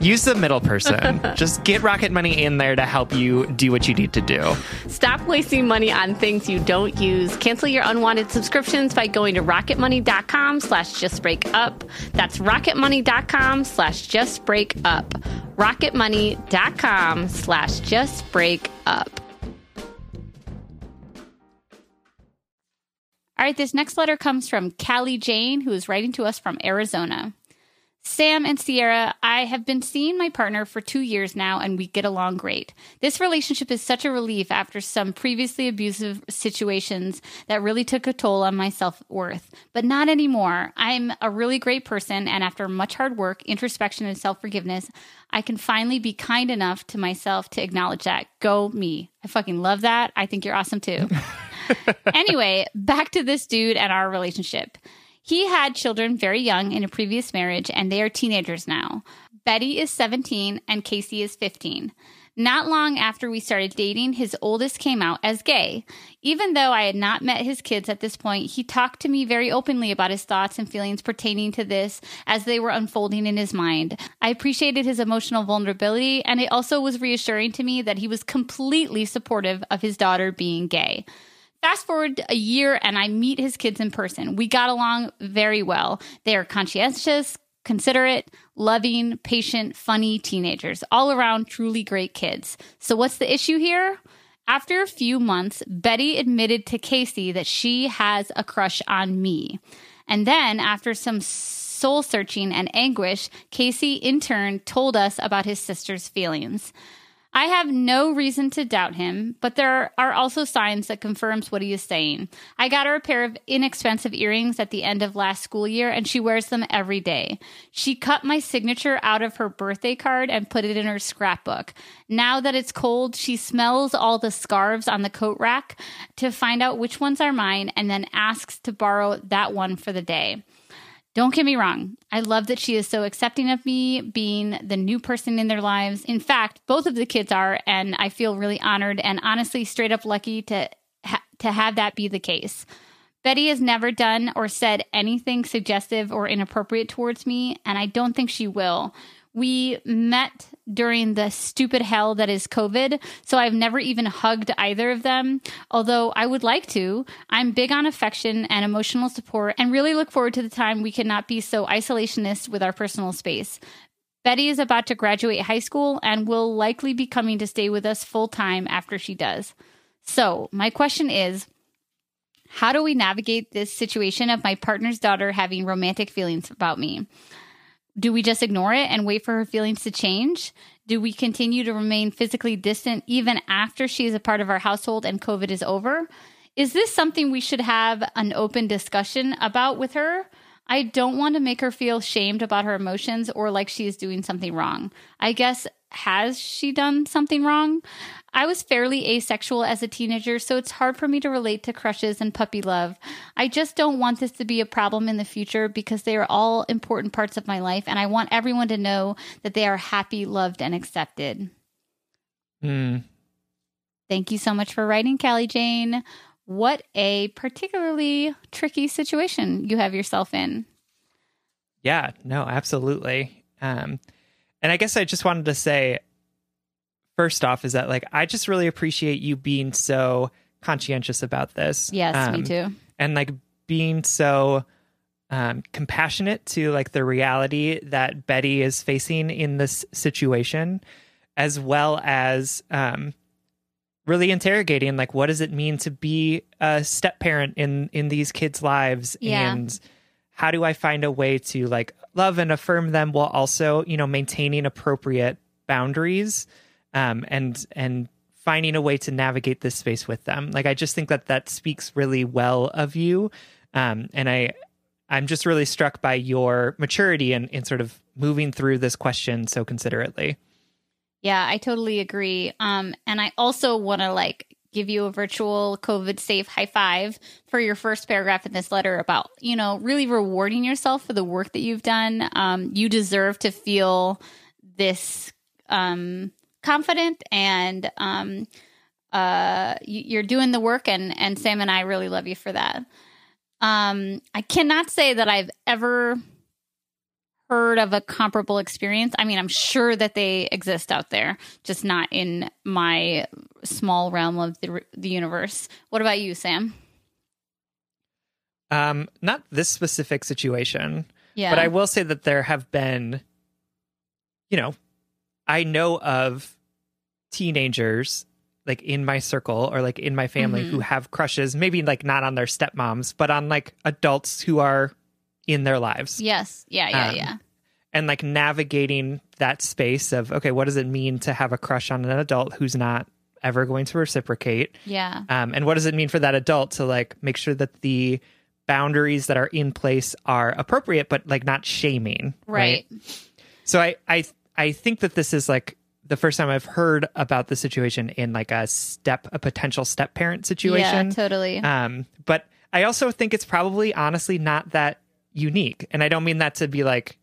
[SPEAKER 7] Use the middle person. Just get Rocket Money in there to help you do what you need to do.
[SPEAKER 1] Stop wasting money on things you don't use. Cancel your unwanted subscriptions by going to rocketmoney.com slash justbreakup. That's rocketmoney.com slash justbreakup. rocketmoney.com slash justbreakup.
[SPEAKER 6] All right, this next letter comes from Callie Jane, who is writing to us from Arizona. Sam and Sierra, I have been seeing my partner for two years now, and we get along great. This relationship is such a relief after some previously abusive situations that really took a toll on my self worth. But not anymore. I'm a really great person, and after much hard work, introspection, and self forgiveness, I can finally be kind enough to myself to acknowledge that. Go me. I fucking love that. I think you're awesome too. anyway, back to this dude and our relationship. He had children very young in a previous marriage, and they are teenagers now. Betty is 17 and Casey is 15. Not long after we started dating, his oldest came out as gay. Even though I had not met his kids at this point, he talked to me very openly about his thoughts and feelings pertaining to this as they were unfolding in his mind. I appreciated his emotional vulnerability, and it also was reassuring to me that he was completely supportive of his daughter being gay. Fast forward a year and I meet his kids in person. We got along very well. They are conscientious, considerate, loving, patient, funny teenagers, all around truly great kids. So, what's the issue here? After a few months, Betty admitted to Casey that she has a crush on me. And then, after some soul searching and anguish, Casey in turn told us about his sister's feelings. I have no reason to doubt him, but there are also signs that confirms what he is saying. I got her a pair of inexpensive earrings at the end of last school year and she wears them every day. She cut my signature out of her birthday card and put it in her scrapbook. Now that it's cold, she smells all the scarves on the coat rack to find out which ones are mine and then asks to borrow that one for the day. Don't get me wrong. I love that she is so accepting of me being the new person in their lives. In fact, both of the kids are, and I feel really honored and honestly straight up lucky to ha- to have that be the case. Betty has never done or said anything suggestive or inappropriate towards me, and I don't think she will. We met during the stupid hell that is COVID, so I've never even hugged either of them, although I would like to. I'm big on affection and emotional support and really look forward to the time we cannot be so isolationist with our personal space. Betty is about to graduate high school and will likely be coming to stay with us full time after she does. So, my question is how do we navigate this situation of my partner's daughter having romantic feelings about me? Do we just ignore it and wait for her feelings to change? Do we continue to remain physically distant even after she is a part of our household and COVID is over? Is this something we should have an open discussion about with her? I don't want to make her feel shamed about her emotions or like she is doing something wrong. I guess, has she done something wrong? I was fairly asexual as a teenager, so it's hard for me to relate to crushes and puppy love. I just don't want this to be a problem in the future because they are all important parts of my life, and I want everyone to know that they are happy, loved, and accepted.
[SPEAKER 7] Mm.
[SPEAKER 6] Thank you so much for writing, Callie Jane. What a particularly tricky situation you have yourself in.
[SPEAKER 7] Yeah, no, absolutely. Um, and I guess I just wanted to say, first off, is that like I just really appreciate you being so conscientious about this.
[SPEAKER 6] Yes,
[SPEAKER 7] um,
[SPEAKER 6] me too.
[SPEAKER 7] And like being so um, compassionate to like the reality that Betty is facing in this situation, as well as um, really interrogating like what does it mean to be a step parent in in these kids' lives
[SPEAKER 6] Yeah.
[SPEAKER 7] and how do I find a way to like love and affirm them while also you know maintaining appropriate boundaries um, and and finding a way to navigate this space with them. Like I just think that that speaks really well of you, um, and I I'm just really struck by your maturity and in, in sort of moving through this question so considerately.
[SPEAKER 6] Yeah, I totally agree. Um, and I also want to like give you a virtual COVID safe high five for your first paragraph in this letter about, you know, really rewarding yourself for the work that you've done. Um, you deserve to feel this um, confident and um, uh, you- you're doing the work, and, and Sam and I really love you for that. Um, I cannot say that I've ever heard of a comparable experience. I mean, I'm sure that they exist out there, just not in my small realm of the the universe. What about you, Sam?
[SPEAKER 7] Um, not this specific situation,
[SPEAKER 6] Yeah.
[SPEAKER 7] but I will say that there have been, you know, I know of teenagers like in my circle or like in my family
[SPEAKER 6] Mm-hmm.
[SPEAKER 7] who have crushes, maybe like not on their stepmoms, but on like adults who are in their lives.
[SPEAKER 6] Yes. Yeah, yeah,
[SPEAKER 7] Um,
[SPEAKER 6] yeah.
[SPEAKER 7] and like navigating that space of okay what does it mean to have a crush on an adult who's not ever going to reciprocate
[SPEAKER 6] Yeah.
[SPEAKER 7] um, and what does it mean for that adult to like make sure that the boundaries that are in place are appropriate but like not shaming
[SPEAKER 6] Right.
[SPEAKER 7] so i i i think that this is like the first time i've heard about the situation in like a step a potential step parent situation
[SPEAKER 6] Yeah, totally.
[SPEAKER 7] um, but I also think it's probably honestly not that unique. And I don't mean that to be like,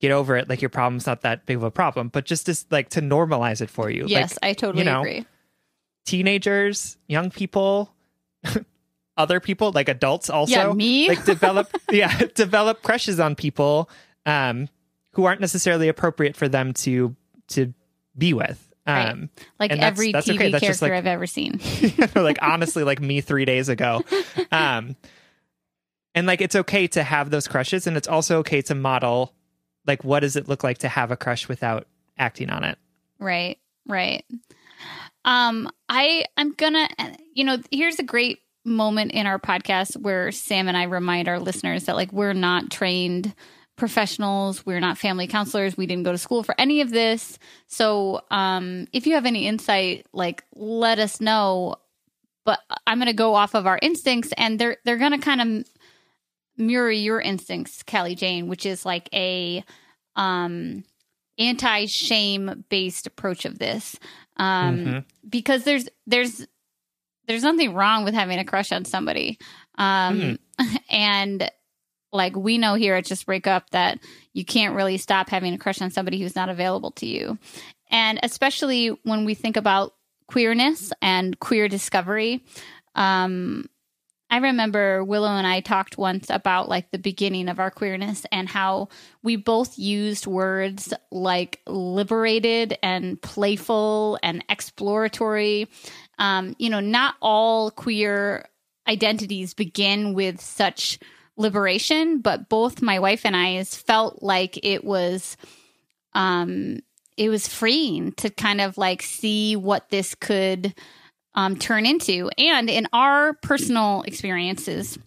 [SPEAKER 7] get over it, like your problem's not that big of a problem, but just to, like to normalize it for you.
[SPEAKER 6] yes,
[SPEAKER 7] like,
[SPEAKER 6] I totally
[SPEAKER 7] you know,
[SPEAKER 6] agree.
[SPEAKER 7] Teenagers, young people, other people, like adults also.
[SPEAKER 6] Yeah, me.
[SPEAKER 7] Like develop yeah, develop crushes on people um who aren't necessarily appropriate for them to to be with.
[SPEAKER 6] Right.
[SPEAKER 7] Um
[SPEAKER 6] Like
[SPEAKER 7] and that's-
[SPEAKER 6] every
[SPEAKER 7] that's
[SPEAKER 6] TV
[SPEAKER 7] okay. That's
[SPEAKER 6] character
[SPEAKER 7] just, like-
[SPEAKER 6] I've ever seen.
[SPEAKER 7] like honestly like me 3 days ago. Um and like it's okay to have those crushes and it's also okay to model like what does it look like to have a crush without acting on it.
[SPEAKER 6] Right, right. Um, I I'm gonna, you know, here's a great moment in our podcast where Sam and I remind our listeners that like we're not trained professionals, we're not family counselors, we didn't go to school for any of this. So, um, if you have any insight, like let us know. But I'm gonna go off of our instincts, and they're they're gonna kind of mirror your instincts, Kelly Jane, which is like a um anti-shame based approach of this. Um
[SPEAKER 7] Mhm.
[SPEAKER 6] because there's there's there's nothing wrong with having a crush on somebody. Um and like we know here at just break up that you can't really stop having a crush on somebody who's not available to you. And especially when we think about queerness and queer discovery um I remember Willow and I talked once about like the beginning of our queerness and how we both used words like liberated and playful and exploratory. Um, you know, not all queer identities begin with such liberation, but both my wife and I felt like it was um it was freeing to kind of like see what this could um, turn into. And in our personal experiences,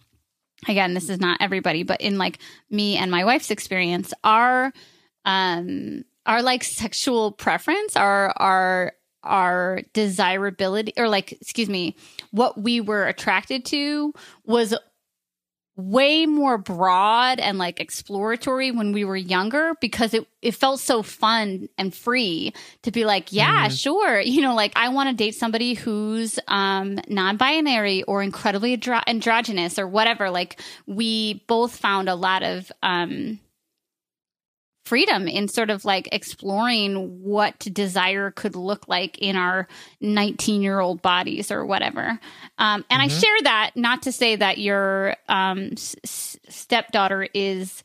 [SPEAKER 6] again, this is not everybody, but in like me and my wife's experience, our um our like sexual preference, our our our desirability or like excuse me, what we were attracted to was way more broad and like exploratory when we were younger because it, it felt so fun and free to be like yeah sure. You know like i want to date somebody who's um non-binary or incredibly andro- androgynous or whatever. Like we both found a lot of um freedom in sort of like exploring what desire could look like in our 19 year old bodies or whatever. Um, and I share that not to say that your um, s- stepdaughter is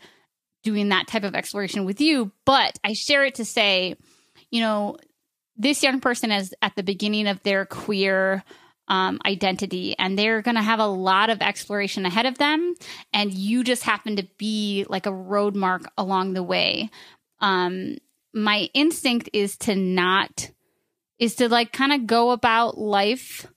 [SPEAKER 6] doing that type of exploration with you, but I share it to say, you know, this young person is at the beginning of their queer um, identity and they're going to have a lot of exploration ahead of them and you just happen to be like a road mark along the way. Um my instinct is to not is to like kind of go about life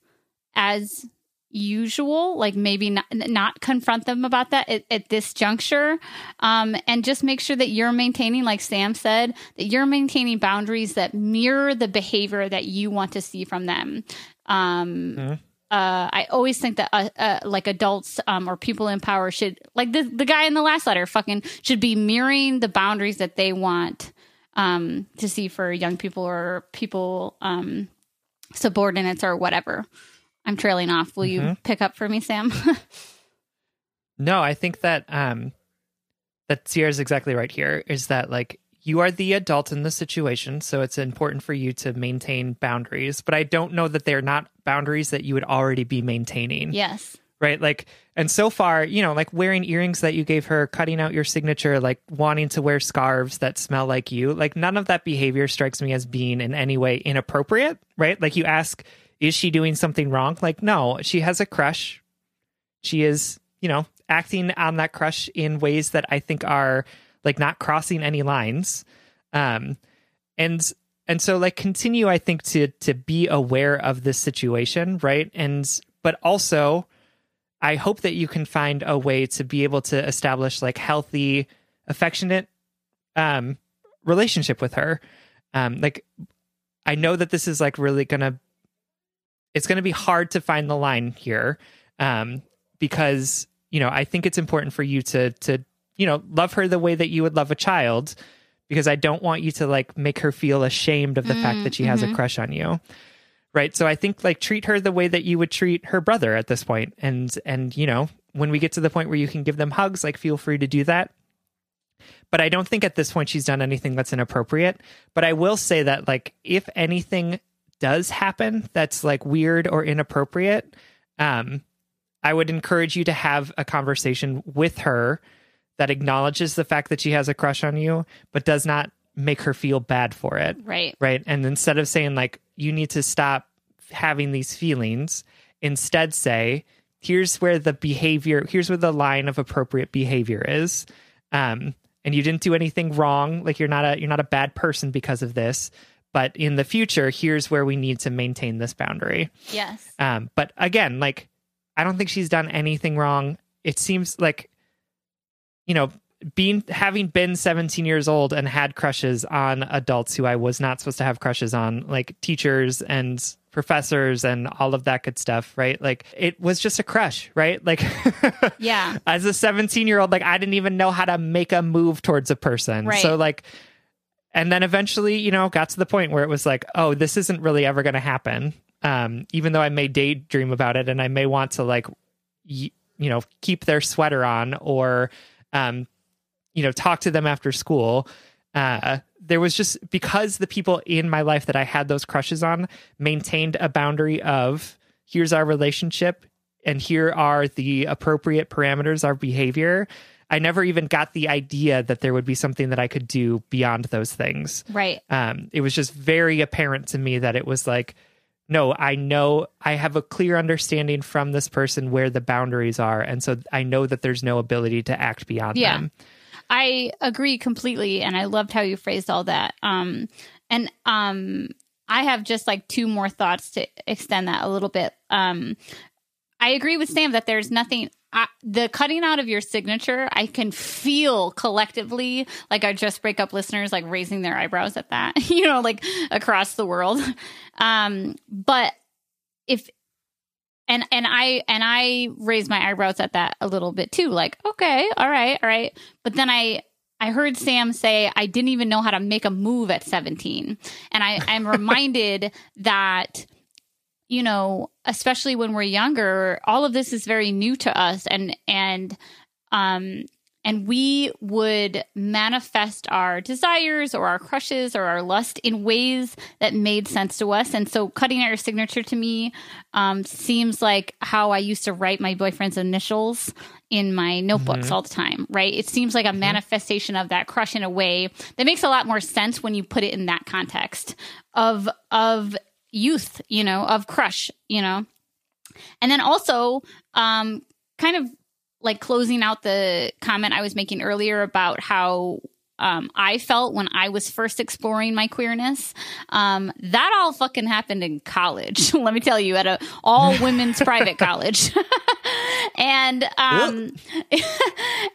[SPEAKER 6] as usual like maybe not not confront them about that at, at this juncture um and just make sure that you're maintaining like sam said that you're maintaining boundaries that mirror the behavior that you want to see from them um uh, I always think that uh, uh, like adults um, or people in power should like the the guy in the last letter fucking should be mirroring the boundaries that they want um, to see for young people or people um, subordinates or whatever. I'm trailing off. Will you pick up for me, Sam?
[SPEAKER 7] No, I think that um that Sierra's exactly right here is that like you are the adult in the situation, so it's important for you to maintain boundaries, but I don't know that they're not boundaries that you would already be maintaining.
[SPEAKER 6] yes.
[SPEAKER 7] right? Like, and so far, you know, like wearing earrings that you gave her, cutting out your signature, like wanting to wear scarves that smell like you, like none of that behavior strikes me as being in any way inappropriate, right? Like you ask, is she doing something wrong? Like, no, she has a crush. She is, you know, acting on that crush in ways that I think are like not crossing any lines. Um, and and so like continue, I think, to to be aware of this situation, right? And but also I hope that you can find a way to be able to establish like healthy, affectionate um relationship with her. Um like I know that this is like really gonna it's gonna be hard to find the line here. Um because, you know, I think it's important for you to to, you know, love her the way that you would love a child because I don't want you to like make her feel ashamed of the fact that she has a crush on you. Right? So i think like treat her the way that you would treat her brother at this point. And and you know when we get to the point where you can give them hugs like feel free to do that. But i don't think at this point she's done anything that's inappropriate. But i will say that like if anything does happen that's like weird or inappropriate um i would encourage you to have a conversation with her that acknowledges the fact that she has a crush on you but does not make her feel bad for it
[SPEAKER 6] Right.
[SPEAKER 7] right? And instead of saying like you need to stop having these feelings, instead say here's where the behavior, here's where the line of appropriate behavior is. Um, and you didn't do anything wrong. Like you're not a you're not a bad person because of this. But in the future, here's where we need to maintain this boundary.
[SPEAKER 6] Yes.
[SPEAKER 7] Um, but again, like I don't think she's done anything wrong. It seems like you know, being having been 17 years old and had crushes on adults who I was not supposed to have crushes on, like teachers and professors and all of that good stuff, right? Like it was just a crush, right? Like
[SPEAKER 6] Yeah.
[SPEAKER 7] as a 17 year old, like I didn't even know how to make a move towards a person.
[SPEAKER 6] Right.
[SPEAKER 7] So like and then eventually, you know, got to the point where it was like, oh, this isn't really ever going to happen. Um, even though I may daydream about it and I may want to like, y- you know, keep their sweater on or, um, you know, talk to them after school. Uh, there was just because the people in my life that I had those crushes on maintained a boundary of here's our relationship and here are the appropriate parameters of behavior. I never even got the idea that there would be something that I could do beyond those things.
[SPEAKER 6] Right.
[SPEAKER 7] Um, it was just very apparent to me that it was like, no, I know I have a clear understanding from this person where the boundaries are. And so I know that there's no ability to act beyond
[SPEAKER 6] Yeah.
[SPEAKER 7] them.
[SPEAKER 6] I agree completely, and I loved how you phrased all that. Um, and um, I have just like two more thoughts to extend that a little bit. Um, I agree with Sam that there's nothing. I, the cutting out of your signature, I can feel collectively like our just break up listeners like raising their eyebrows at that, you know, like across the world. Um, but if and and I and I raised my eyebrows at that a little bit too, like okay, all right, all right. But then I I heard Sam say I didn't even know how to make a move at 17, and I I'm reminded that you know, especially when we're younger, all of this is very new to us, and and um and we would manifest our desires or our crushes or our lust in ways that made sense to us. And so, cutting out your signature to me um, seems like how I used to write my boyfriend's initials in my notebooks all the time, right? It seems like a manifestation of that crush in a way that makes a lot more sense when you put it in that context of of youth, you know, of crush, you know. And then also, um, kind of like closing out the comment I was making earlier about how um, I felt when I was first exploring my queerness. Um, that all fucking happened in college. Let me tell you, at a all women's private college. and um,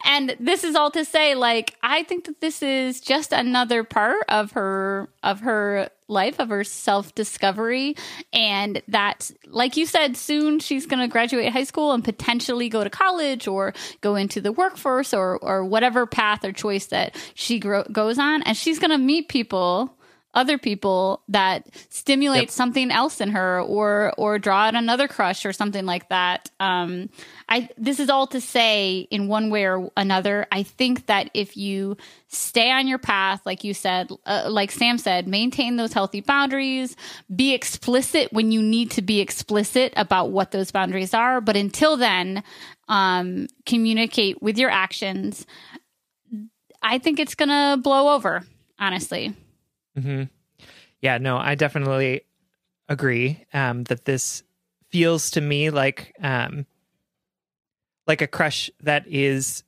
[SPEAKER 6] and this is all to say, like, I think that this is just another part of her of her life of her self discovery and that like you said soon she's going to graduate high school and potentially go to college or go into the workforce or or whatever path or choice that she gro- goes on. And she's going to meet people other people that stimulate
[SPEAKER 7] Yep.
[SPEAKER 6] something else in her or or draw out another crush or something like that. Um i this is all to say in one way or another i think that if you stay on your path like you said uh, like sam said maintain those healthy boundaries be explicit when you need to be explicit about what those boundaries are. But until then um communicate with your actions. I think it's gonna blow over honestly
[SPEAKER 7] Yeah, no, I definitely agree um, that this feels to me like um, like a crush that is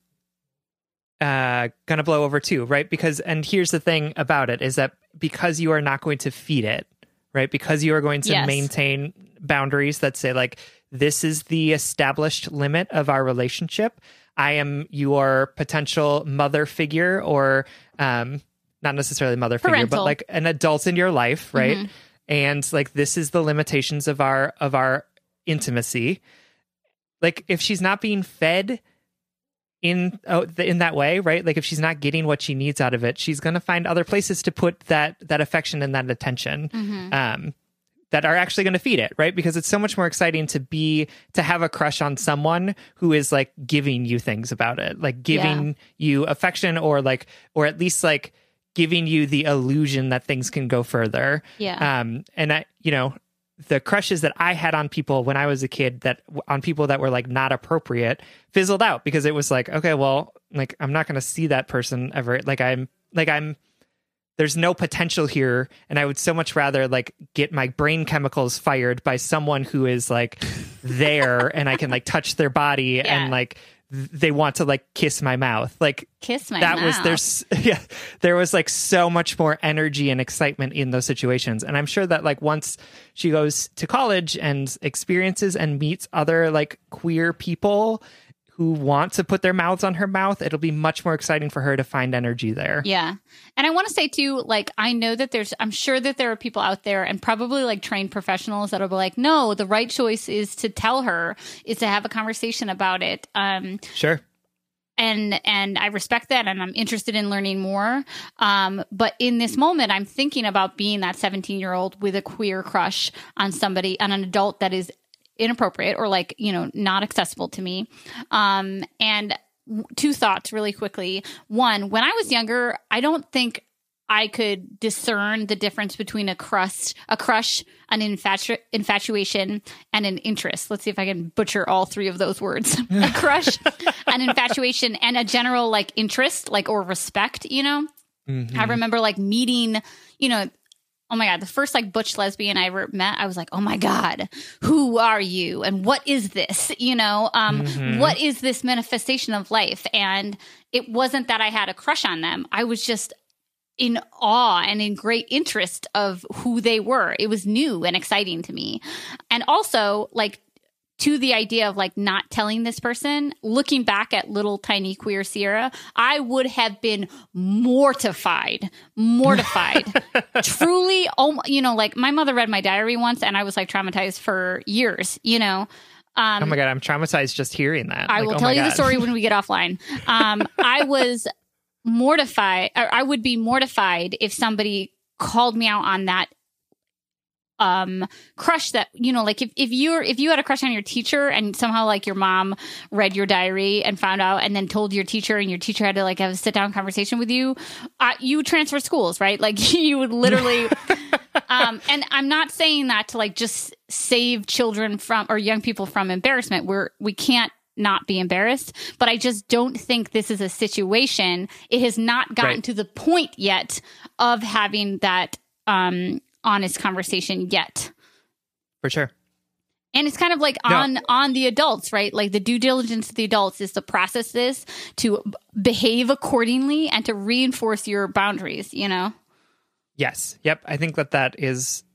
[SPEAKER 7] uh, gonna blow over too, right? Because and here's the thing about it is that because you are not going to feed it, right? Because you are going to
[SPEAKER 6] Yes.
[SPEAKER 7] maintain boundaries that say like this is the established limit of our relationship. I am your potential mother figure or um not necessarily mother figure, but like an adult in your life, right? And like this is the limitations of our of our intimacy. Like if she's not being fed in oh, in that way, right? Like if she's not getting what she needs out of it, she's going to find other places to put that that affection and that attention. Um that are actually going to feed it, right? Because it's so much more exciting to be to have a crush on someone who is like giving you things about it, like giving you affection or like or at least like giving you the illusion that things can go further.
[SPEAKER 6] Yeah.
[SPEAKER 7] Um and I you know, the crushes that I had on people when I was a kid that on people that were like not appropriate fizzled out because it was like, okay, well, like I'm not going to see that person ever. Like I'm like I'm there's no potential here and i would so much rather like get my brain chemicals fired by someone who is like there and i can like touch their body
[SPEAKER 6] Yeah.
[SPEAKER 7] and like they want to like kiss my mouth like
[SPEAKER 6] kiss my
[SPEAKER 7] that
[SPEAKER 6] mouth.
[SPEAKER 7] was there's yeah there was like so much more energy and excitement in those situations and i'm sure that like once she goes to college and experiences and meets other like queer people who want to put their mouths on her mouth it'll be much more exciting for her to find energy there
[SPEAKER 6] Yeah. And I want to say too, like, I know that there's, I'm sure that there are people out there and probably like trained professionals that'll be like, no, the right choice is to tell her, is to have a conversation about it. Um,
[SPEAKER 7] sure
[SPEAKER 6] and and I respect that and I'm interested in learning more. Um, but in this moment, I'm thinking about being that 17 year old with a queer crush on somebody, on an adult that is inappropriate or like you know not accessible to me. Um, and two thoughts really quickly. One, when I was younger, I don't think I could discern the difference between a crush, a crush, an infatu- infatuation, and an interest. Let's see if I can butcher all three of those words: a crush, an infatuation, and a general like interest, like or respect. You know, I remember like meeting, you know. Oh my god, the first like butch lesbian I ever met, I was like, "Oh my god, who are you and what is this?" You know, um what is this manifestation of life? And it wasn't that I had a crush on them. I was just in awe and in great interest of who they were. It was new and exciting to me. And also, like, to the idea of like not telling this person, looking back at little tiny queer Sierra, I would have been mortified, mortified. Truly, oh, you know, like my mother read my diary once and I was like traumatized for years, you know. Um,
[SPEAKER 7] oh my god i'm traumatized just hearing that
[SPEAKER 6] I
[SPEAKER 7] Like,
[SPEAKER 6] will
[SPEAKER 7] oh
[SPEAKER 6] tell you the story when we get offline. Um, I was mortified. Or I would be mortified if somebody called me out on that um crush that you know like if, if you're if you had a crush on your teacher and somehow like your mom read your diary and found out and then told your teacher and your teacher had to like have a sit down conversation with you uh, you transfer schools right? Like you would literally um and i'm not saying that to like just save children from or young people from embarrassment. We're we can't not be embarrassed but i just don't think this is a situation. It has not gotten
[SPEAKER 7] Right.
[SPEAKER 6] to the point yet of having that um honest conversation yet
[SPEAKER 7] for sure
[SPEAKER 6] and it's kind of like
[SPEAKER 7] No.
[SPEAKER 6] on on the adults right like the due diligence of the adults is to process this to behave accordingly and to reinforce your boundaries you know
[SPEAKER 7] Yes. Yep. I think that that is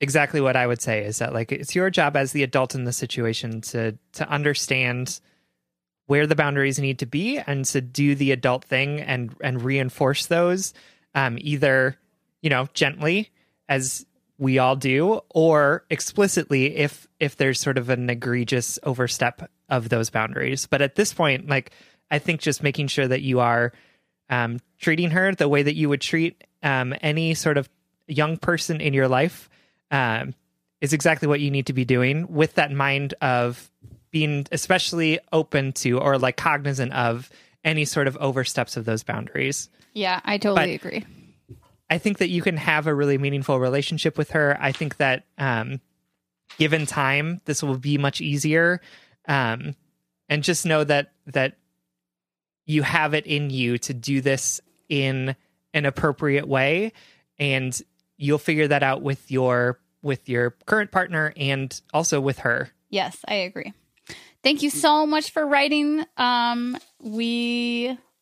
[SPEAKER 7] exactly what I would say is that like it's your job as the adult in the situation to to understand where the boundaries need to be and to do the adult thing and and reinforce those um either you know gently as we all do or explicitly if if there's sort of an egregious overstep of those boundaries but at this point like i think just making sure that you are um, treating her the way that you would treat um, any sort of young person in your life um, is exactly what you need to be doing with that mind of being especially open to or like cognizant of any sort of oversteps of those boundaries.
[SPEAKER 6] Yeah, I totally
[SPEAKER 7] But-
[SPEAKER 6] agree.
[SPEAKER 7] I think that you can have a really meaningful relationship with her. I think that um, given time, this will be much easier. Um, and just know that that you have it in you to do this in an appropriate way, and you'll figure that out with your with your current partner and also with her.
[SPEAKER 6] Yes, I agree. Thank you so much for writing. Um, we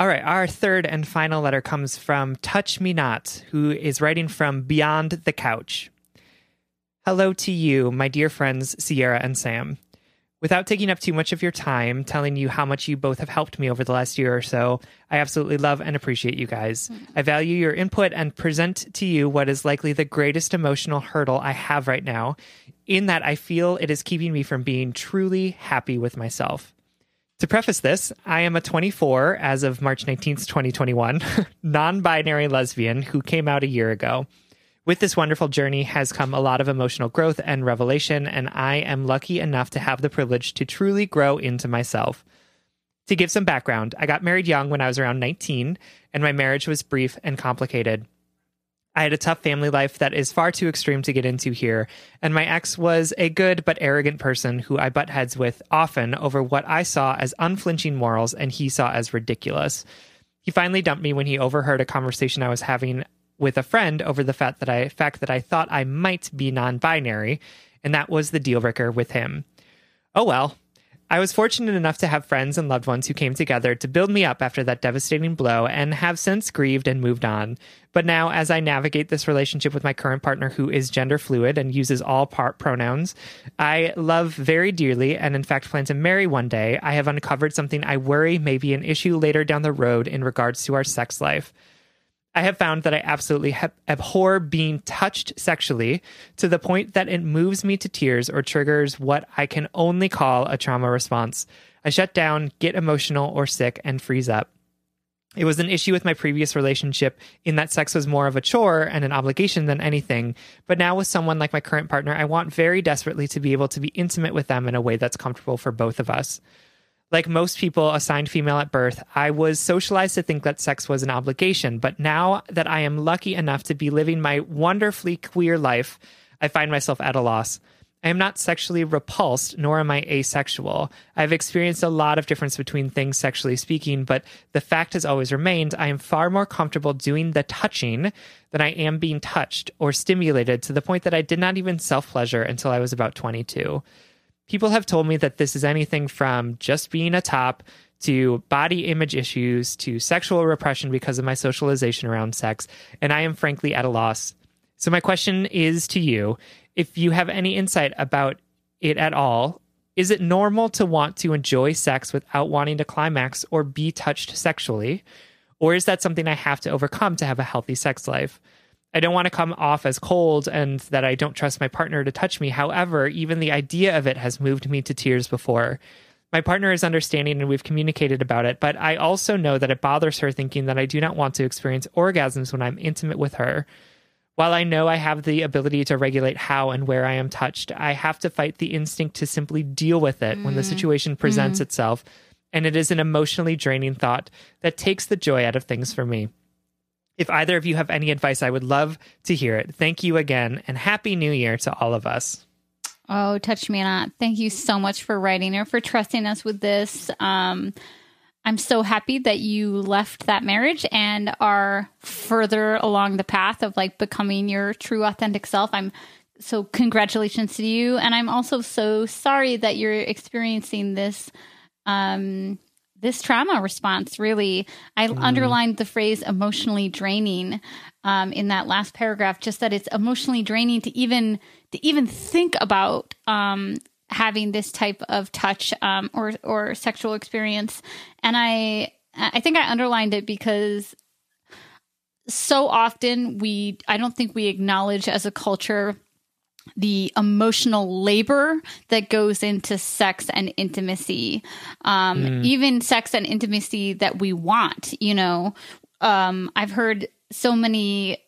[SPEAKER 7] All right, our third and final letter comes from Touch Me Not, who is writing from Beyond the Couch. Hello to you, my dear friends Sierra and Sam. Without taking up too much of your time, telling you how much you both have helped me over the last year or so, I absolutely love and appreciate you guys. Mm-hmm. I value your input and present to you what is likely the greatest emotional hurdle I have right now, in that I feel it is keeping me from being truly happy with myself. To preface this, I am a 24 as of March 19th, 2021, non binary lesbian who came out a year ago. With this wonderful journey has come a lot of emotional growth and revelation, and I am lucky enough to have the privilege to truly grow into myself. To give some background, I got married young when I was around 19, and my marriage was brief and complicated. I had a tough family life that is far too extreme to get into here, and my ex was a good but arrogant person who I butt heads with often over what I saw as unflinching morals and he saw as ridiculous. He finally dumped me when he overheard a conversation I was having with a friend over the fact that I fact that I thought I might be non-binary, and that was the deal breaker with him. Oh well. I was fortunate enough to have friends and loved ones who came together to build me up after that devastating blow and have since grieved and moved on. But now, as I navigate this relationship with my current partner who is gender fluid and uses all part pronouns, I love very dearly and, in fact, plan to marry one day. I have uncovered something I worry may be an issue later down the road in regards to our sex life. I have found that I absolutely abhor being touched sexually to the point that it moves me to tears or triggers what I can only call a trauma response. I shut down, get emotional or sick, and freeze up. It was an issue with my previous relationship in that sex was more of a chore and an obligation than anything. But now, with someone like my current partner, I want very desperately to be able to be intimate with them in a way that's comfortable for both of us. Like most people assigned female at birth, I was socialized to think that sex was an obligation. But now that I am lucky enough to be living my wonderfully queer life, I find myself at a loss. I am not sexually repulsed, nor am I asexual. I've experienced a lot of difference between things sexually speaking, but the fact has always remained I am far more comfortable doing the touching than I am being touched or stimulated to the point that I did not even self pleasure until I was about 22. People have told me that this is anything from just being a top to body image issues to sexual repression because of my socialization around sex, and I am frankly at a loss. So, my question is to you if you have any insight about it at all, is it normal to want to enjoy sex without wanting to climax or be touched sexually? Or is that something I have to overcome to have a healthy sex life? I don't want to come off as cold and that I don't trust my partner to touch me. However, even the idea of it has moved me to tears before. My partner is understanding and we've communicated about it, but I also know that it bothers her thinking that I do not want to experience orgasms when I'm intimate with her. While I know I have the ability to regulate how and where I am touched, I have to fight the instinct to simply deal with it when the mm. situation mm-hmm. presents itself, and it is an emotionally draining thought that takes the joy out of things for me. If either of you have any advice, I would love to hear it. Thank you again, and Happy New Year to all of us.
[SPEAKER 6] Oh, touch me not. Thank you so much for writing or for trusting us with this. Um, I'm so happy that you left that marriage and are further along the path of like becoming your true authentic self. I'm so congratulations to you. And I'm also so sorry that you're experiencing this um this trauma response really i underlined the phrase emotionally draining um, in that last paragraph just that it's emotionally draining to even to even think about um, having this type of touch um, or or sexual experience. And i i think i underlined it because so often we i don't think we acknowledge as a culture the emotional labor that goes into sex and intimacy. Um, even sex and intimacy that we want you know? Um, i've heard so many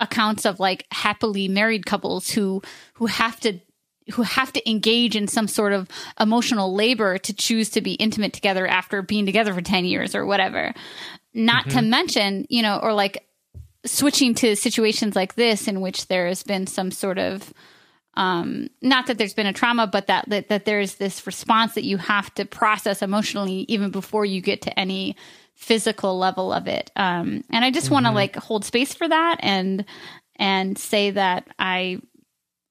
[SPEAKER 6] accounts of like happily married couples who who have to who have to engage in some sort of emotional labor to choose to be intimate together after being together for 10 years or whatever. Not to mention you know or like switching to situations like this in which there has been some sort of um, not that there's been a trauma, but that, that that there's this response that you have to process emotionally even before you get to any physical level of it. Um, and I just want to like hold space for that and and say that I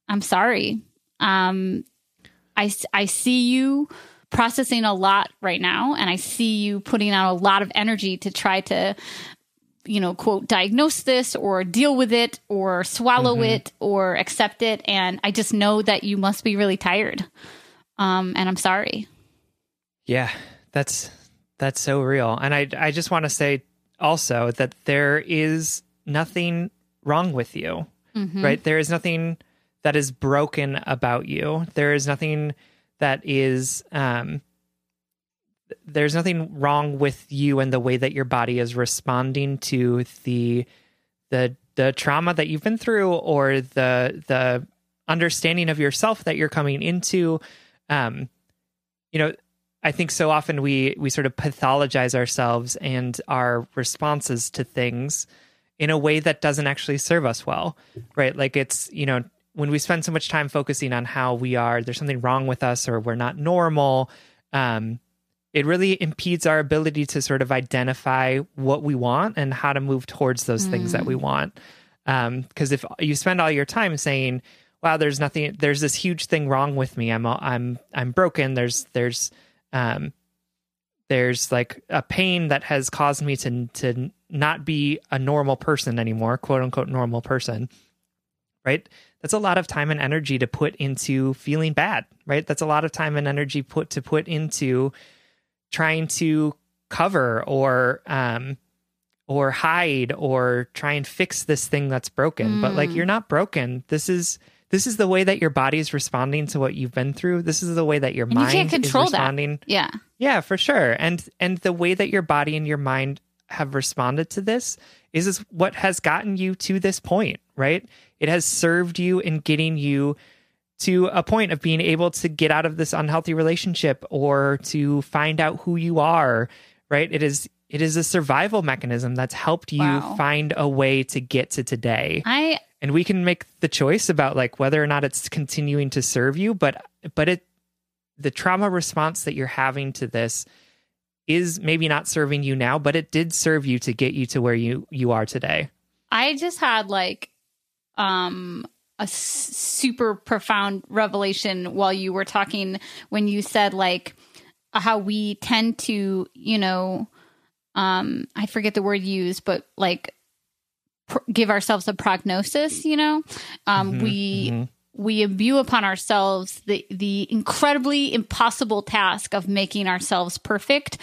[SPEAKER 6] I'm sorry. Um, I see you processing a lot right now, and I see you putting out a lot of energy to try to you know, quote, diagnose this or deal with it or swallow it or accept it. And I just know that you must be really tired. Um, and I'm sorry.
[SPEAKER 7] Yeah, that's that's so real. And I I just want to say also that there is nothing wrong with you. Right? There is nothing that is broken about you. There is nothing that is um there's nothing wrong with you and the way that your body is responding to the the the trauma that you've been through or the the understanding of yourself that you're coming into. Um you know i think so often we we sort of pathologize ourselves and our responses to things in a way that doesn't actually serve us well right? Like it's you know when we spend so much time focusing on how we are there's something wrong with us or we're not normal. Um it really impedes our ability to sort of identify what we want and how to move towards those things that we want. Because if you spend all your time saying, "Wow, there's nothing, there's this huge thing wrong with me. I'm, I'm, I'm broken. There's, there's, um, there's like a pain that has caused me to to not be a normal person anymore, quote unquote normal person." Right? That's a lot of time and energy to put into feeling bad, right? That's a lot of time and energy put to put into trying to cover or um or hide or try and fix this thing that's broken but like you're not broken this is this is the way that your body is responding to what you've been through this is the way that your
[SPEAKER 6] And you
[SPEAKER 7] mind
[SPEAKER 6] can't control
[SPEAKER 7] is responding
[SPEAKER 6] that. Yeah.
[SPEAKER 7] yeah, for sure. And and the way that your body and your mind have responded to this is is what has gotten you to this point, right? It has served you in getting you to a point of being able to get out of this unhealthy relationship or to find out who you are, right? It is it is a survival mechanism that's helped you
[SPEAKER 6] Wow.
[SPEAKER 7] find a way to get to today
[SPEAKER 6] I
[SPEAKER 7] and we can make the choice about like whether or not it's continuing to serve you but but it the trauma response that you're having to this is maybe not serving you now but it did serve you to get you to where you you are today
[SPEAKER 6] I just had like um a s- super profound revelation while you were talking when you said like how we tend to, you know, um I forget the word used, but like pr- give ourselves a prognosis, you know. Um we we imbue upon ourselves the the incredibly impossible task of making ourselves perfect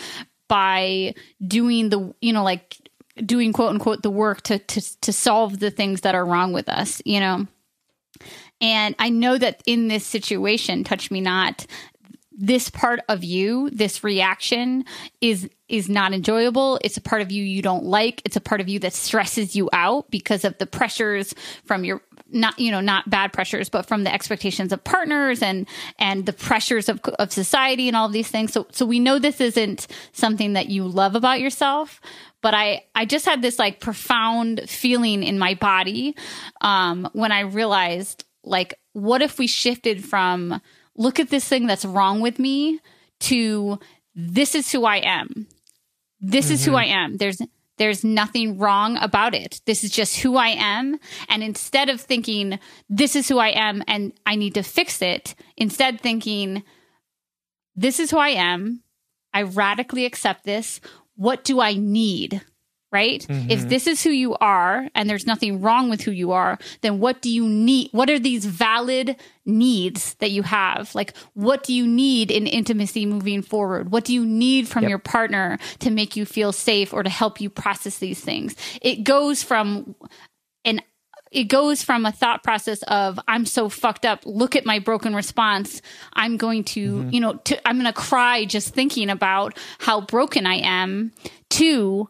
[SPEAKER 6] by doing the you know like doing quote unquote the work to to to solve the things that are wrong with us you know and i know that in this situation touch me not this part of you this reaction is is not enjoyable. It's a part of you you don't like. It's a part of you that stresses you out because of the pressures from your not you know not bad pressures but from the expectations of partners and and the pressures of of society and all of these things. So so we know this isn't something that you love about yourself but i i just had this like profound feeling in my body um when i realized like what if we shifted from look at this thing that's wrong with me to this is who i am this is who mm-hmm. i am there's there's nothing wrong about it. This is just who I am. And instead of thinking, this is who I am and I need to fix it, instead thinking, this is who I am. I radically accept this. What do I need? Right? If mm-hmm. this is who you are and there's nothing wrong with who you are, then what do you need? What are these valid needs that you have? Like, what do you need in intimacy moving forward? What do you need from your partner to make you feel safe or to help you process these things? It goes from an it goes from a thought process of I'm so fucked up. Look at my broken response. I'm going to, mm-hmm. you know, to, I'm going to cry just thinking about how broken I am. To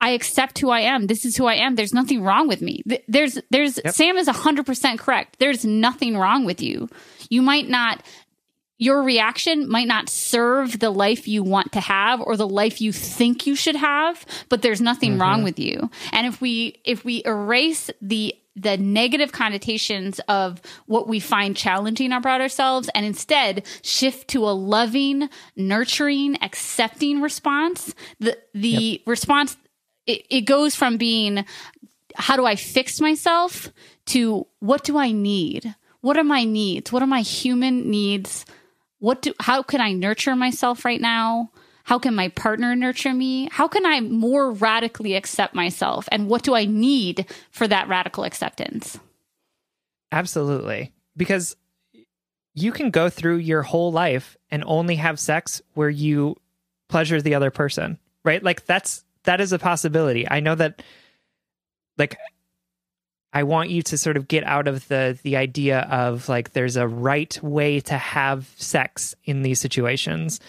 [SPEAKER 6] I accept who I am. This is who I am. There's nothing wrong with me. Th- There's, there's, Sam is 100% correct. There's nothing wrong with you. You might not, your reaction might not serve the life you want to have or the life you think you should have, but there's nothing mm-hmm. wrong with you. And if we, if we erase the, the negative connotations of what we find challenging about ourselves and instead shift to a loving, nurturing, accepting response, the, the response it, it goes from being how do I fix myself to what do I need? What are my needs? What are my human needs? What do how can I nurture myself right now? How can my partner nurture me? How can I more radically accept myself? And what do I need for that radical acceptance?
[SPEAKER 7] Absolutely. Because you can go through your whole life and only have sex where you pleasure the other person, right? Like that's that is a possibility. I know that like I want you to sort of get out of the the idea of like there's a right way to have sex in these situations,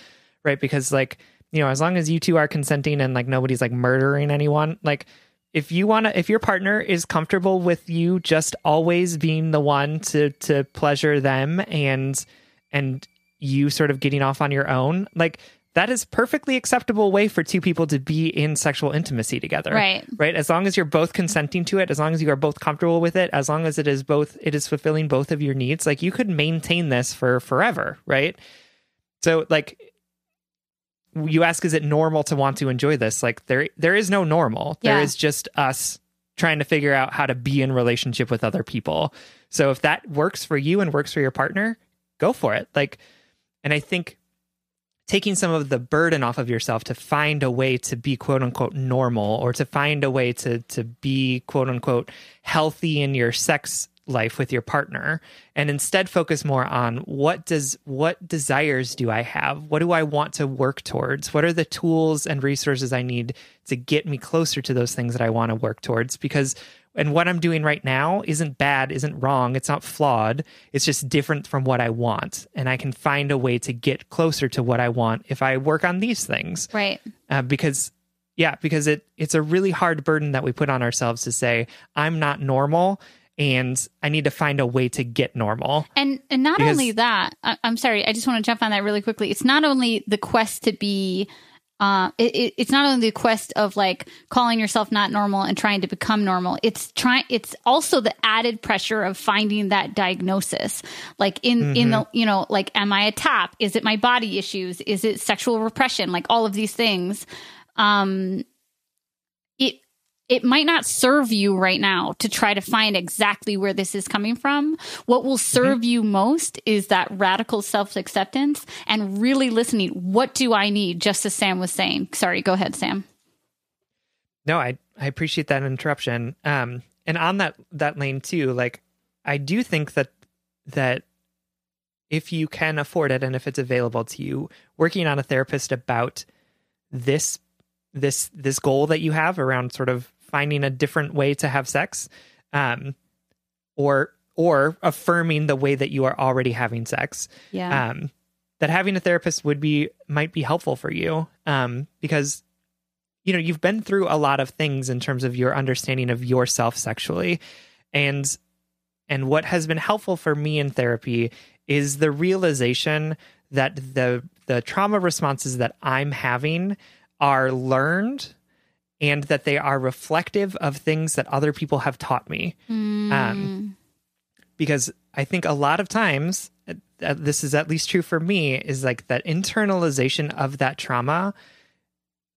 [SPEAKER 7] right? Because like, you know, as long as you two are consenting and like nobody's like murdering anyone, like if you want to if your partner is comfortable with you just always being the one to to pleasure them and and you sort of getting off on your own, like that is perfectly acceptable way for two people to be in sexual intimacy together.
[SPEAKER 6] Right.
[SPEAKER 7] Right. As long as you're both consenting to it, as long as you are both comfortable with it, as long as it is both it is fulfilling both of your needs, like you could maintain this for forever, right? So like you ask is it normal to want to enjoy this? Like there there is no normal. There
[SPEAKER 6] Yeah.
[SPEAKER 7] is just us trying to figure out how to be in relationship with other people. So if that works for you and works for your partner, go for it. Like and I think taking some of the burden off of yourself to find a way to be quote unquote normal or to find a way to to be quote unquote healthy in your sex life with your partner and instead focus more on what does what desires do I have? What do I want to work towards? What are the tools and resources I need to get me closer to those things that I want to work towards because and what I'm doing right now isn't bad, isn't wrong, it's not flawed. It's just different from what I want. And I can find a way to get closer to what I want if I work on these things.
[SPEAKER 6] Right.
[SPEAKER 7] Uh, because yeah, because it it's a really hard burden that we put on ourselves to say I'm not normal and I need to find a way to get normal.
[SPEAKER 6] And and not
[SPEAKER 7] Because-
[SPEAKER 6] only that, I, I'm sorry, I just want to jump on that really quickly. It's not only the quest to be. Uh, it, it, it's not only the quest of like calling yourself not normal and trying to become normal. It's trying. It's also the added pressure of finding that diagnosis. Like in in the you know like am I a top? Is it my body issues? Is it sexual repression? Like all of these things. Um, it might not serve you right now to try to find exactly where this is coming from. What will serve you most is that radical self acceptance and really listening. What do I need? Just as Sam was saying. Sorry, go ahead, Sam.
[SPEAKER 7] No, I I appreciate that interruption. Um, and on that that lane too, like I do think that that if you can afford it and if it's available to you, working on a therapist about this this this goal that you have around sort of finding a different way to have sex, um, or or affirming the way that you are already having sex,
[SPEAKER 6] Yeah.
[SPEAKER 7] um, that having a therapist would be might be helpful for you um, because you know you've been through a lot of things in terms of your understanding of yourself sexually and and what has been helpful for me in therapy is the realization that the the trauma responses that I'm having are learned and that they are reflective of things that other people have taught me. Um, because I think a lot of times, uh, this is at least true for me, is like that internalization of that trauma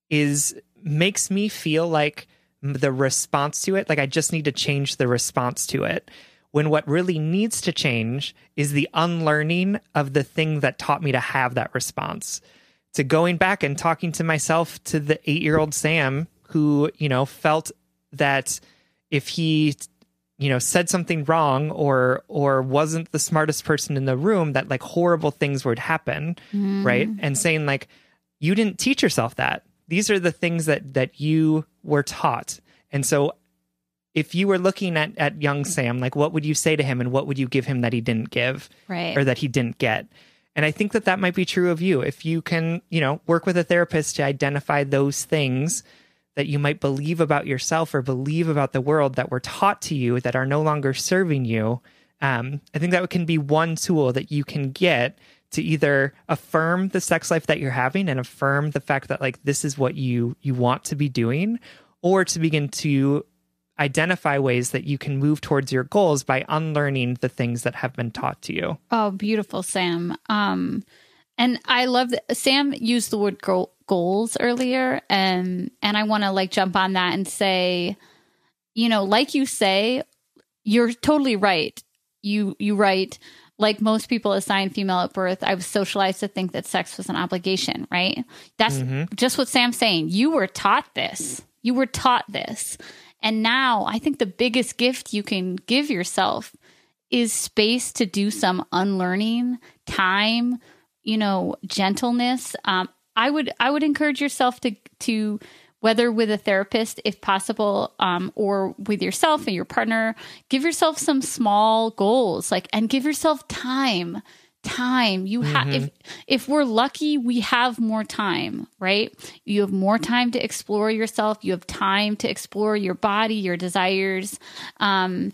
[SPEAKER 7] is makes me feel like the response to it, like I just need to change the response to it. When what really needs to change is the unlearning of the thing that taught me to have that response. To going back and talking to myself, to the eight year old Sam who, you know, felt that if he you know said something wrong or or wasn't the smartest person in the room that like horrible things would happen mm-hmm. right? And saying like you didn't teach yourself that. These are the things that that you were taught. And so if you were looking at at young sam like what would you say to him and what would you give him that he didn't give
[SPEAKER 6] Right.
[SPEAKER 7] or that he didn't get? And i think that that might be true of you. If you can you know work with a therapist to identify those things that you might believe about yourself or believe about the world that were taught to you that are no longer serving you um, i think that can be one tool that you can get to either affirm the sex life that you're having and affirm the fact that like this is what you you want to be doing or to begin to identify ways that you can move towards your goals by unlearning the things that have been taught to you
[SPEAKER 6] Oh, beautiful, Sam. Um, and I love that Sam used the word goal, goals earlier, and and I want to like jump on that and say, you know, like you say, you're totally right. You you write like most people assigned female at birth. I was socialized to think that sex was an obligation. Right? That's just what Sam's saying. You were taught this. You were taught this, and now I think the biggest gift you can give yourself is space to do some unlearning, time, you know, gentleness. Um, I would I would encourage yourself to to whether with a therapist if possible um, or with yourself and your partner. Give yourself some small goals like and give yourself time time. You have if if we're lucky we have more time right? You have more time to explore yourself. You have time to explore your body your desires. Um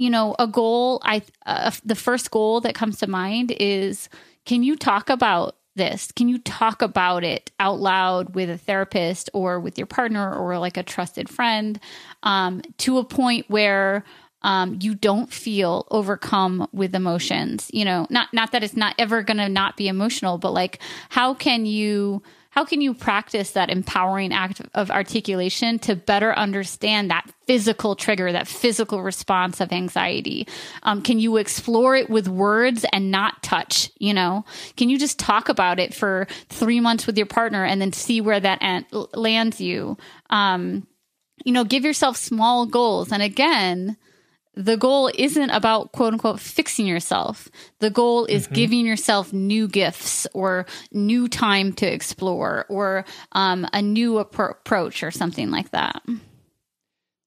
[SPEAKER 6] you know a goal i uh, the first goal that comes to mind is can you talk about this? Can you talk about it out loud with a therapist or with your partner or like a trusted friend um, to a point where um, you don't feel overcome with emotions? You know not not that it's not ever gonna not be emotional but like how can you how can you practice that empowering act of articulation to better understand that physical trigger, that physical response of anxiety? Um, can you explore it with words and not touch? You know, can you just talk about it for three months with your partner and then see where that an- lands you? Um, you know, give yourself small goals. And again, the goal isn't about quote unquote fixing yourself. The goal is giving yourself new gifts or new time to explore or um, a new appro- approach or something like that.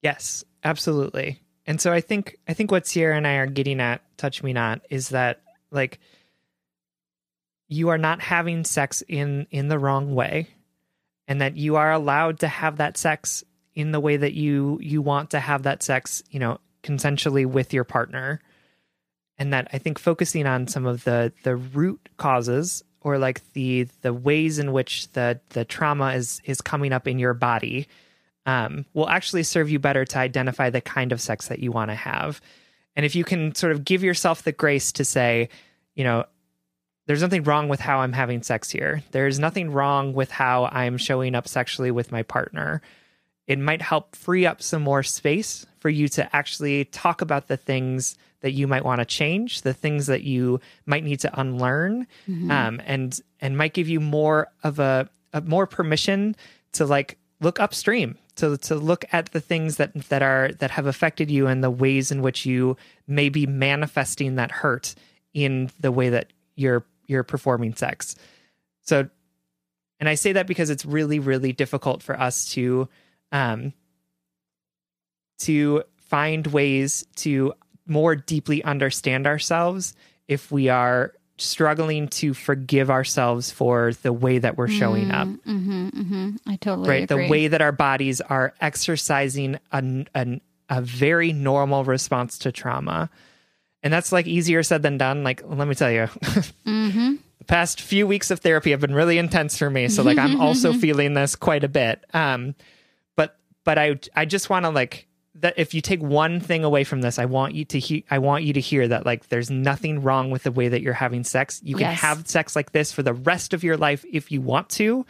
[SPEAKER 7] Yes, absolutely. And so I think I think what Sierra and I are getting at, touch me not, is that like you are not having sex in in the wrong way and that you are allowed to have that sex in the way that you you want to have that sex, you know, consensually with your partner. And that I think focusing on some of the the root causes or like the the ways in which the the trauma is is coming up in your body um, will actually serve you better to identify the kind of sex that you want to have. And if you can sort of give yourself the grace to say, you know, there's nothing wrong with how I'm having sex here. There's nothing wrong with how I'm showing up sexually with my partner. It might help free up some more space for you to actually talk about the things that you might want to change, the things that you might need to unlearn, um, and and might give you more of a, a more permission to like look upstream to to look at the things that that are that have affected you and the ways in which you may be manifesting that hurt in the way that you're you're performing sex. So and I say that because it's really really difficult for us to um to find ways to more deeply understand ourselves if we are struggling to forgive ourselves for the way that we're showing up
[SPEAKER 6] Mm-hmm, mm-hmm. I totally
[SPEAKER 7] right
[SPEAKER 6] agree.
[SPEAKER 7] the way that our bodies are exercising an, an a very normal response to trauma. And that's like easier said than done. Like, let me tell you,
[SPEAKER 6] Mm-hmm.
[SPEAKER 7] the past few weeks of therapy have been really intense for me. So like, I'm also feeling this quite a bit. Um, but I I just want to like that if you take one thing away from this, I want you to he- I want you to hear that like there's nothing wrong with the way that you're having sex. You can
[SPEAKER 6] Yes.
[SPEAKER 7] have sex like this for the rest of your life if you want to.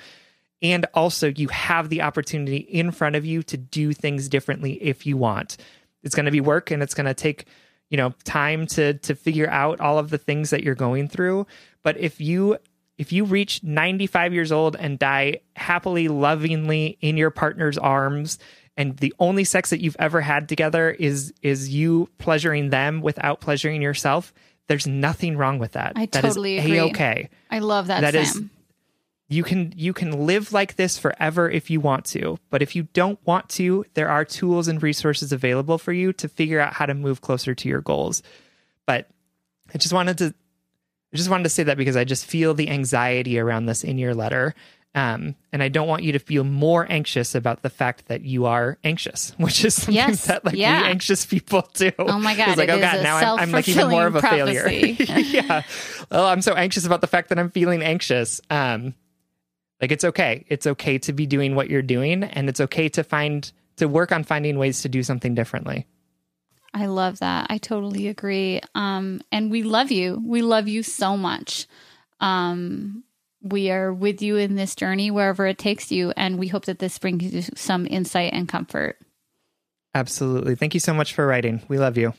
[SPEAKER 7] And also you have the opportunity in front of you to do things differently if you want. It's going to be work and it's going to take, you know, time to to figure out all of the things that you're going through, but if you if you reach 95 years old and die happily, lovingly in your partner's arms, and the only sex that you've ever had together is is you pleasuring them without pleasuring yourself, there's nothing wrong with that.
[SPEAKER 6] I
[SPEAKER 7] That is
[SPEAKER 6] totally agree.
[SPEAKER 7] A-okay.
[SPEAKER 6] I love that,
[SPEAKER 7] That
[SPEAKER 6] Sam.
[SPEAKER 7] is- You can you can live like this forever if you want to, but if you don't want to, there are tools and resources available for you to figure out how to move closer to your goals. But I just wanted to I just wanted to say that because I just feel the anxiety around this in your letter. Um, and I don't want you to feel more anxious about the fact that you are anxious, which is something
[SPEAKER 6] Yes,
[SPEAKER 7] that like
[SPEAKER 6] yeah.
[SPEAKER 7] we anxious people do.
[SPEAKER 6] Oh my God,
[SPEAKER 7] It's like,
[SPEAKER 6] it
[SPEAKER 7] oh God, now I'm, I'm like even more of a failure. yeah. Oh, I'm so anxious about the fact that I'm feeling anxious. Um, like it's okay. It's okay to be doing what you're doing, and it's okay to find to work on finding ways to do something differently.
[SPEAKER 6] I love that. I totally agree. Um, and we love you. We love you so much. Um, we are with you in this journey wherever it takes you, and we hope that this brings you some insight and comfort.
[SPEAKER 7] Absolutely. Thank you so much for writing. We love you.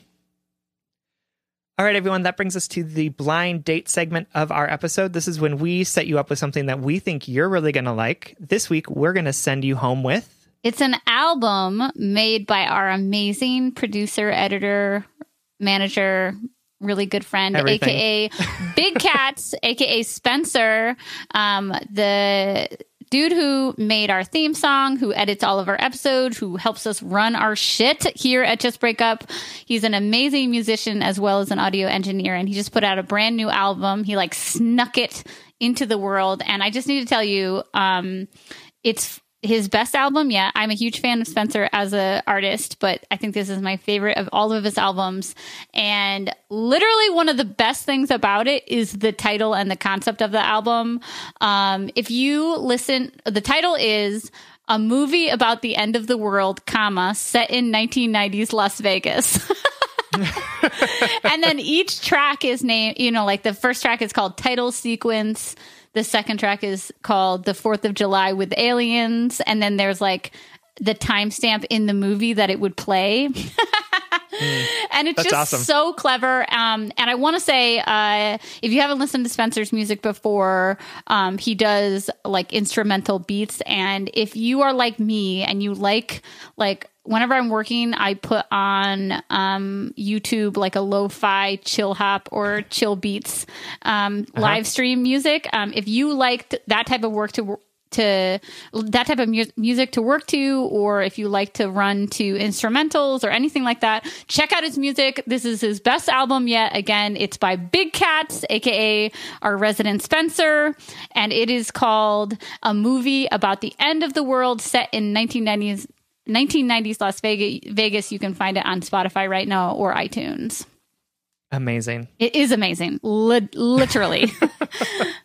[SPEAKER 7] All right, everyone, that brings us to the blind date segment of our episode. This is when we set you up with something that we think you're really going to like. This week, we're going to send you home with.
[SPEAKER 6] It's an album made by our amazing producer, editor, manager, really good friend,
[SPEAKER 7] Everything.
[SPEAKER 6] aka Big Cats, aka Spencer, um, the dude who made our theme song, who edits all of our episodes, who helps us run our shit here at Just Break Up. He's an amazing musician as well as an audio engineer, and he just put out a brand new album. He like snuck it into the world, and I just need to tell you, um, it's his best album yet. I'm a huge fan of Spencer as a artist, but I think this is my favorite of all of his albums. And literally one of the best things about it is the title and the concept of the album. Um, if you listen, the title is a movie about the end of the world, comma, set in 1990s Las Vegas. and then each track is named, you know, like the first track is called Title Sequence. The second track is called The Fourth of July with Aliens. And then there's like the timestamp in the movie that it would play. and it's
[SPEAKER 7] That's
[SPEAKER 6] just
[SPEAKER 7] awesome.
[SPEAKER 6] so clever. Um, and I want to say, uh, if you haven't listened to Spencer's music before, um, he does like instrumental beats. And if you are like me and you like, like, whenever I'm working, I put on um, YouTube like a lo-fi chill hop or chill beats um, live stream music. Um, if you liked that type of work to to that type of mu- music to work to, or if you like to run to instrumentals or anything like that, check out his music. This is his best album yet. Again, it's by Big Cats, aka our resident Spencer, and it is called A Movie About the End of the World set in 1990s 1990s Las Vegas. Vegas. You can find it on Spotify right now or iTunes.
[SPEAKER 7] Amazing.
[SPEAKER 6] It is amazing, Li- literally.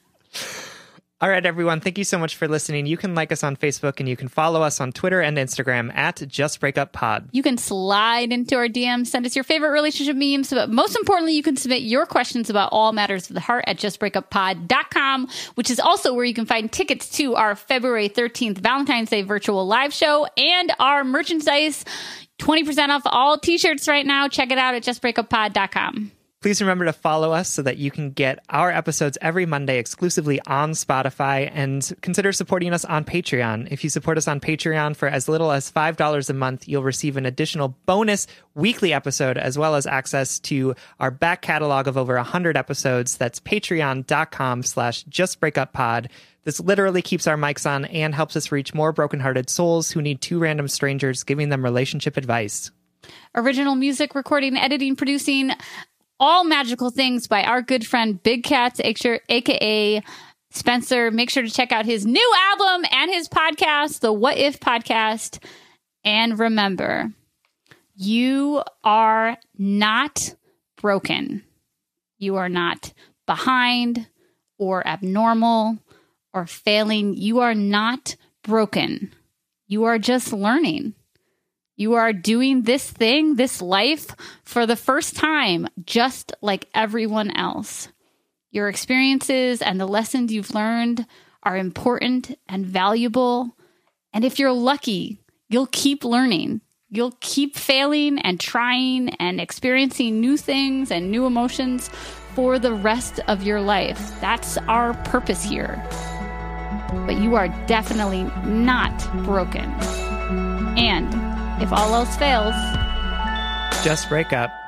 [SPEAKER 7] All right, everyone. Thank you so much for listening. You can like us on Facebook and you can follow us on Twitter and Instagram at Just Breakup Pod.
[SPEAKER 6] You can slide into our DMs, send us your favorite relationship memes, but most importantly, you can submit your questions about all matters of the heart at justbreakuppod.com, which is also where you can find tickets to our February 13th Valentine's Day virtual live show and our merchandise. 20% off all t-shirts right now. Check it out at justbreakuppod.com.
[SPEAKER 7] Please remember to follow us so that you can get our episodes every Monday exclusively on Spotify and consider supporting us on Patreon. If you support us on Patreon for as little as $5 a month, you'll receive an additional bonus weekly episode as well as access to our back catalog of over 100 episodes. That's patreon.com slash justbreakuppod. This literally keeps our mics on and helps us reach more brokenhearted souls who need two random strangers giving them relationship advice.
[SPEAKER 6] original music recording, editing, producing, all magical things by our good friend Big Cats, aka Spencer. Make sure to check out his new album and his podcast, the What If Podcast. And remember, You are not broken. You are not behind or abnormal or failing. You are not broken. You are just learning. You are doing this thing, this life for the first time, just like everyone else. Your experiences and the lessons you've learned are important and valuable. And if you're lucky, you'll keep learning. You'll keep failing and trying and experiencing new things and new emotions for the rest of your life. That's our purpose here. But you are definitely not broken. And if all else fails,
[SPEAKER 7] Just break up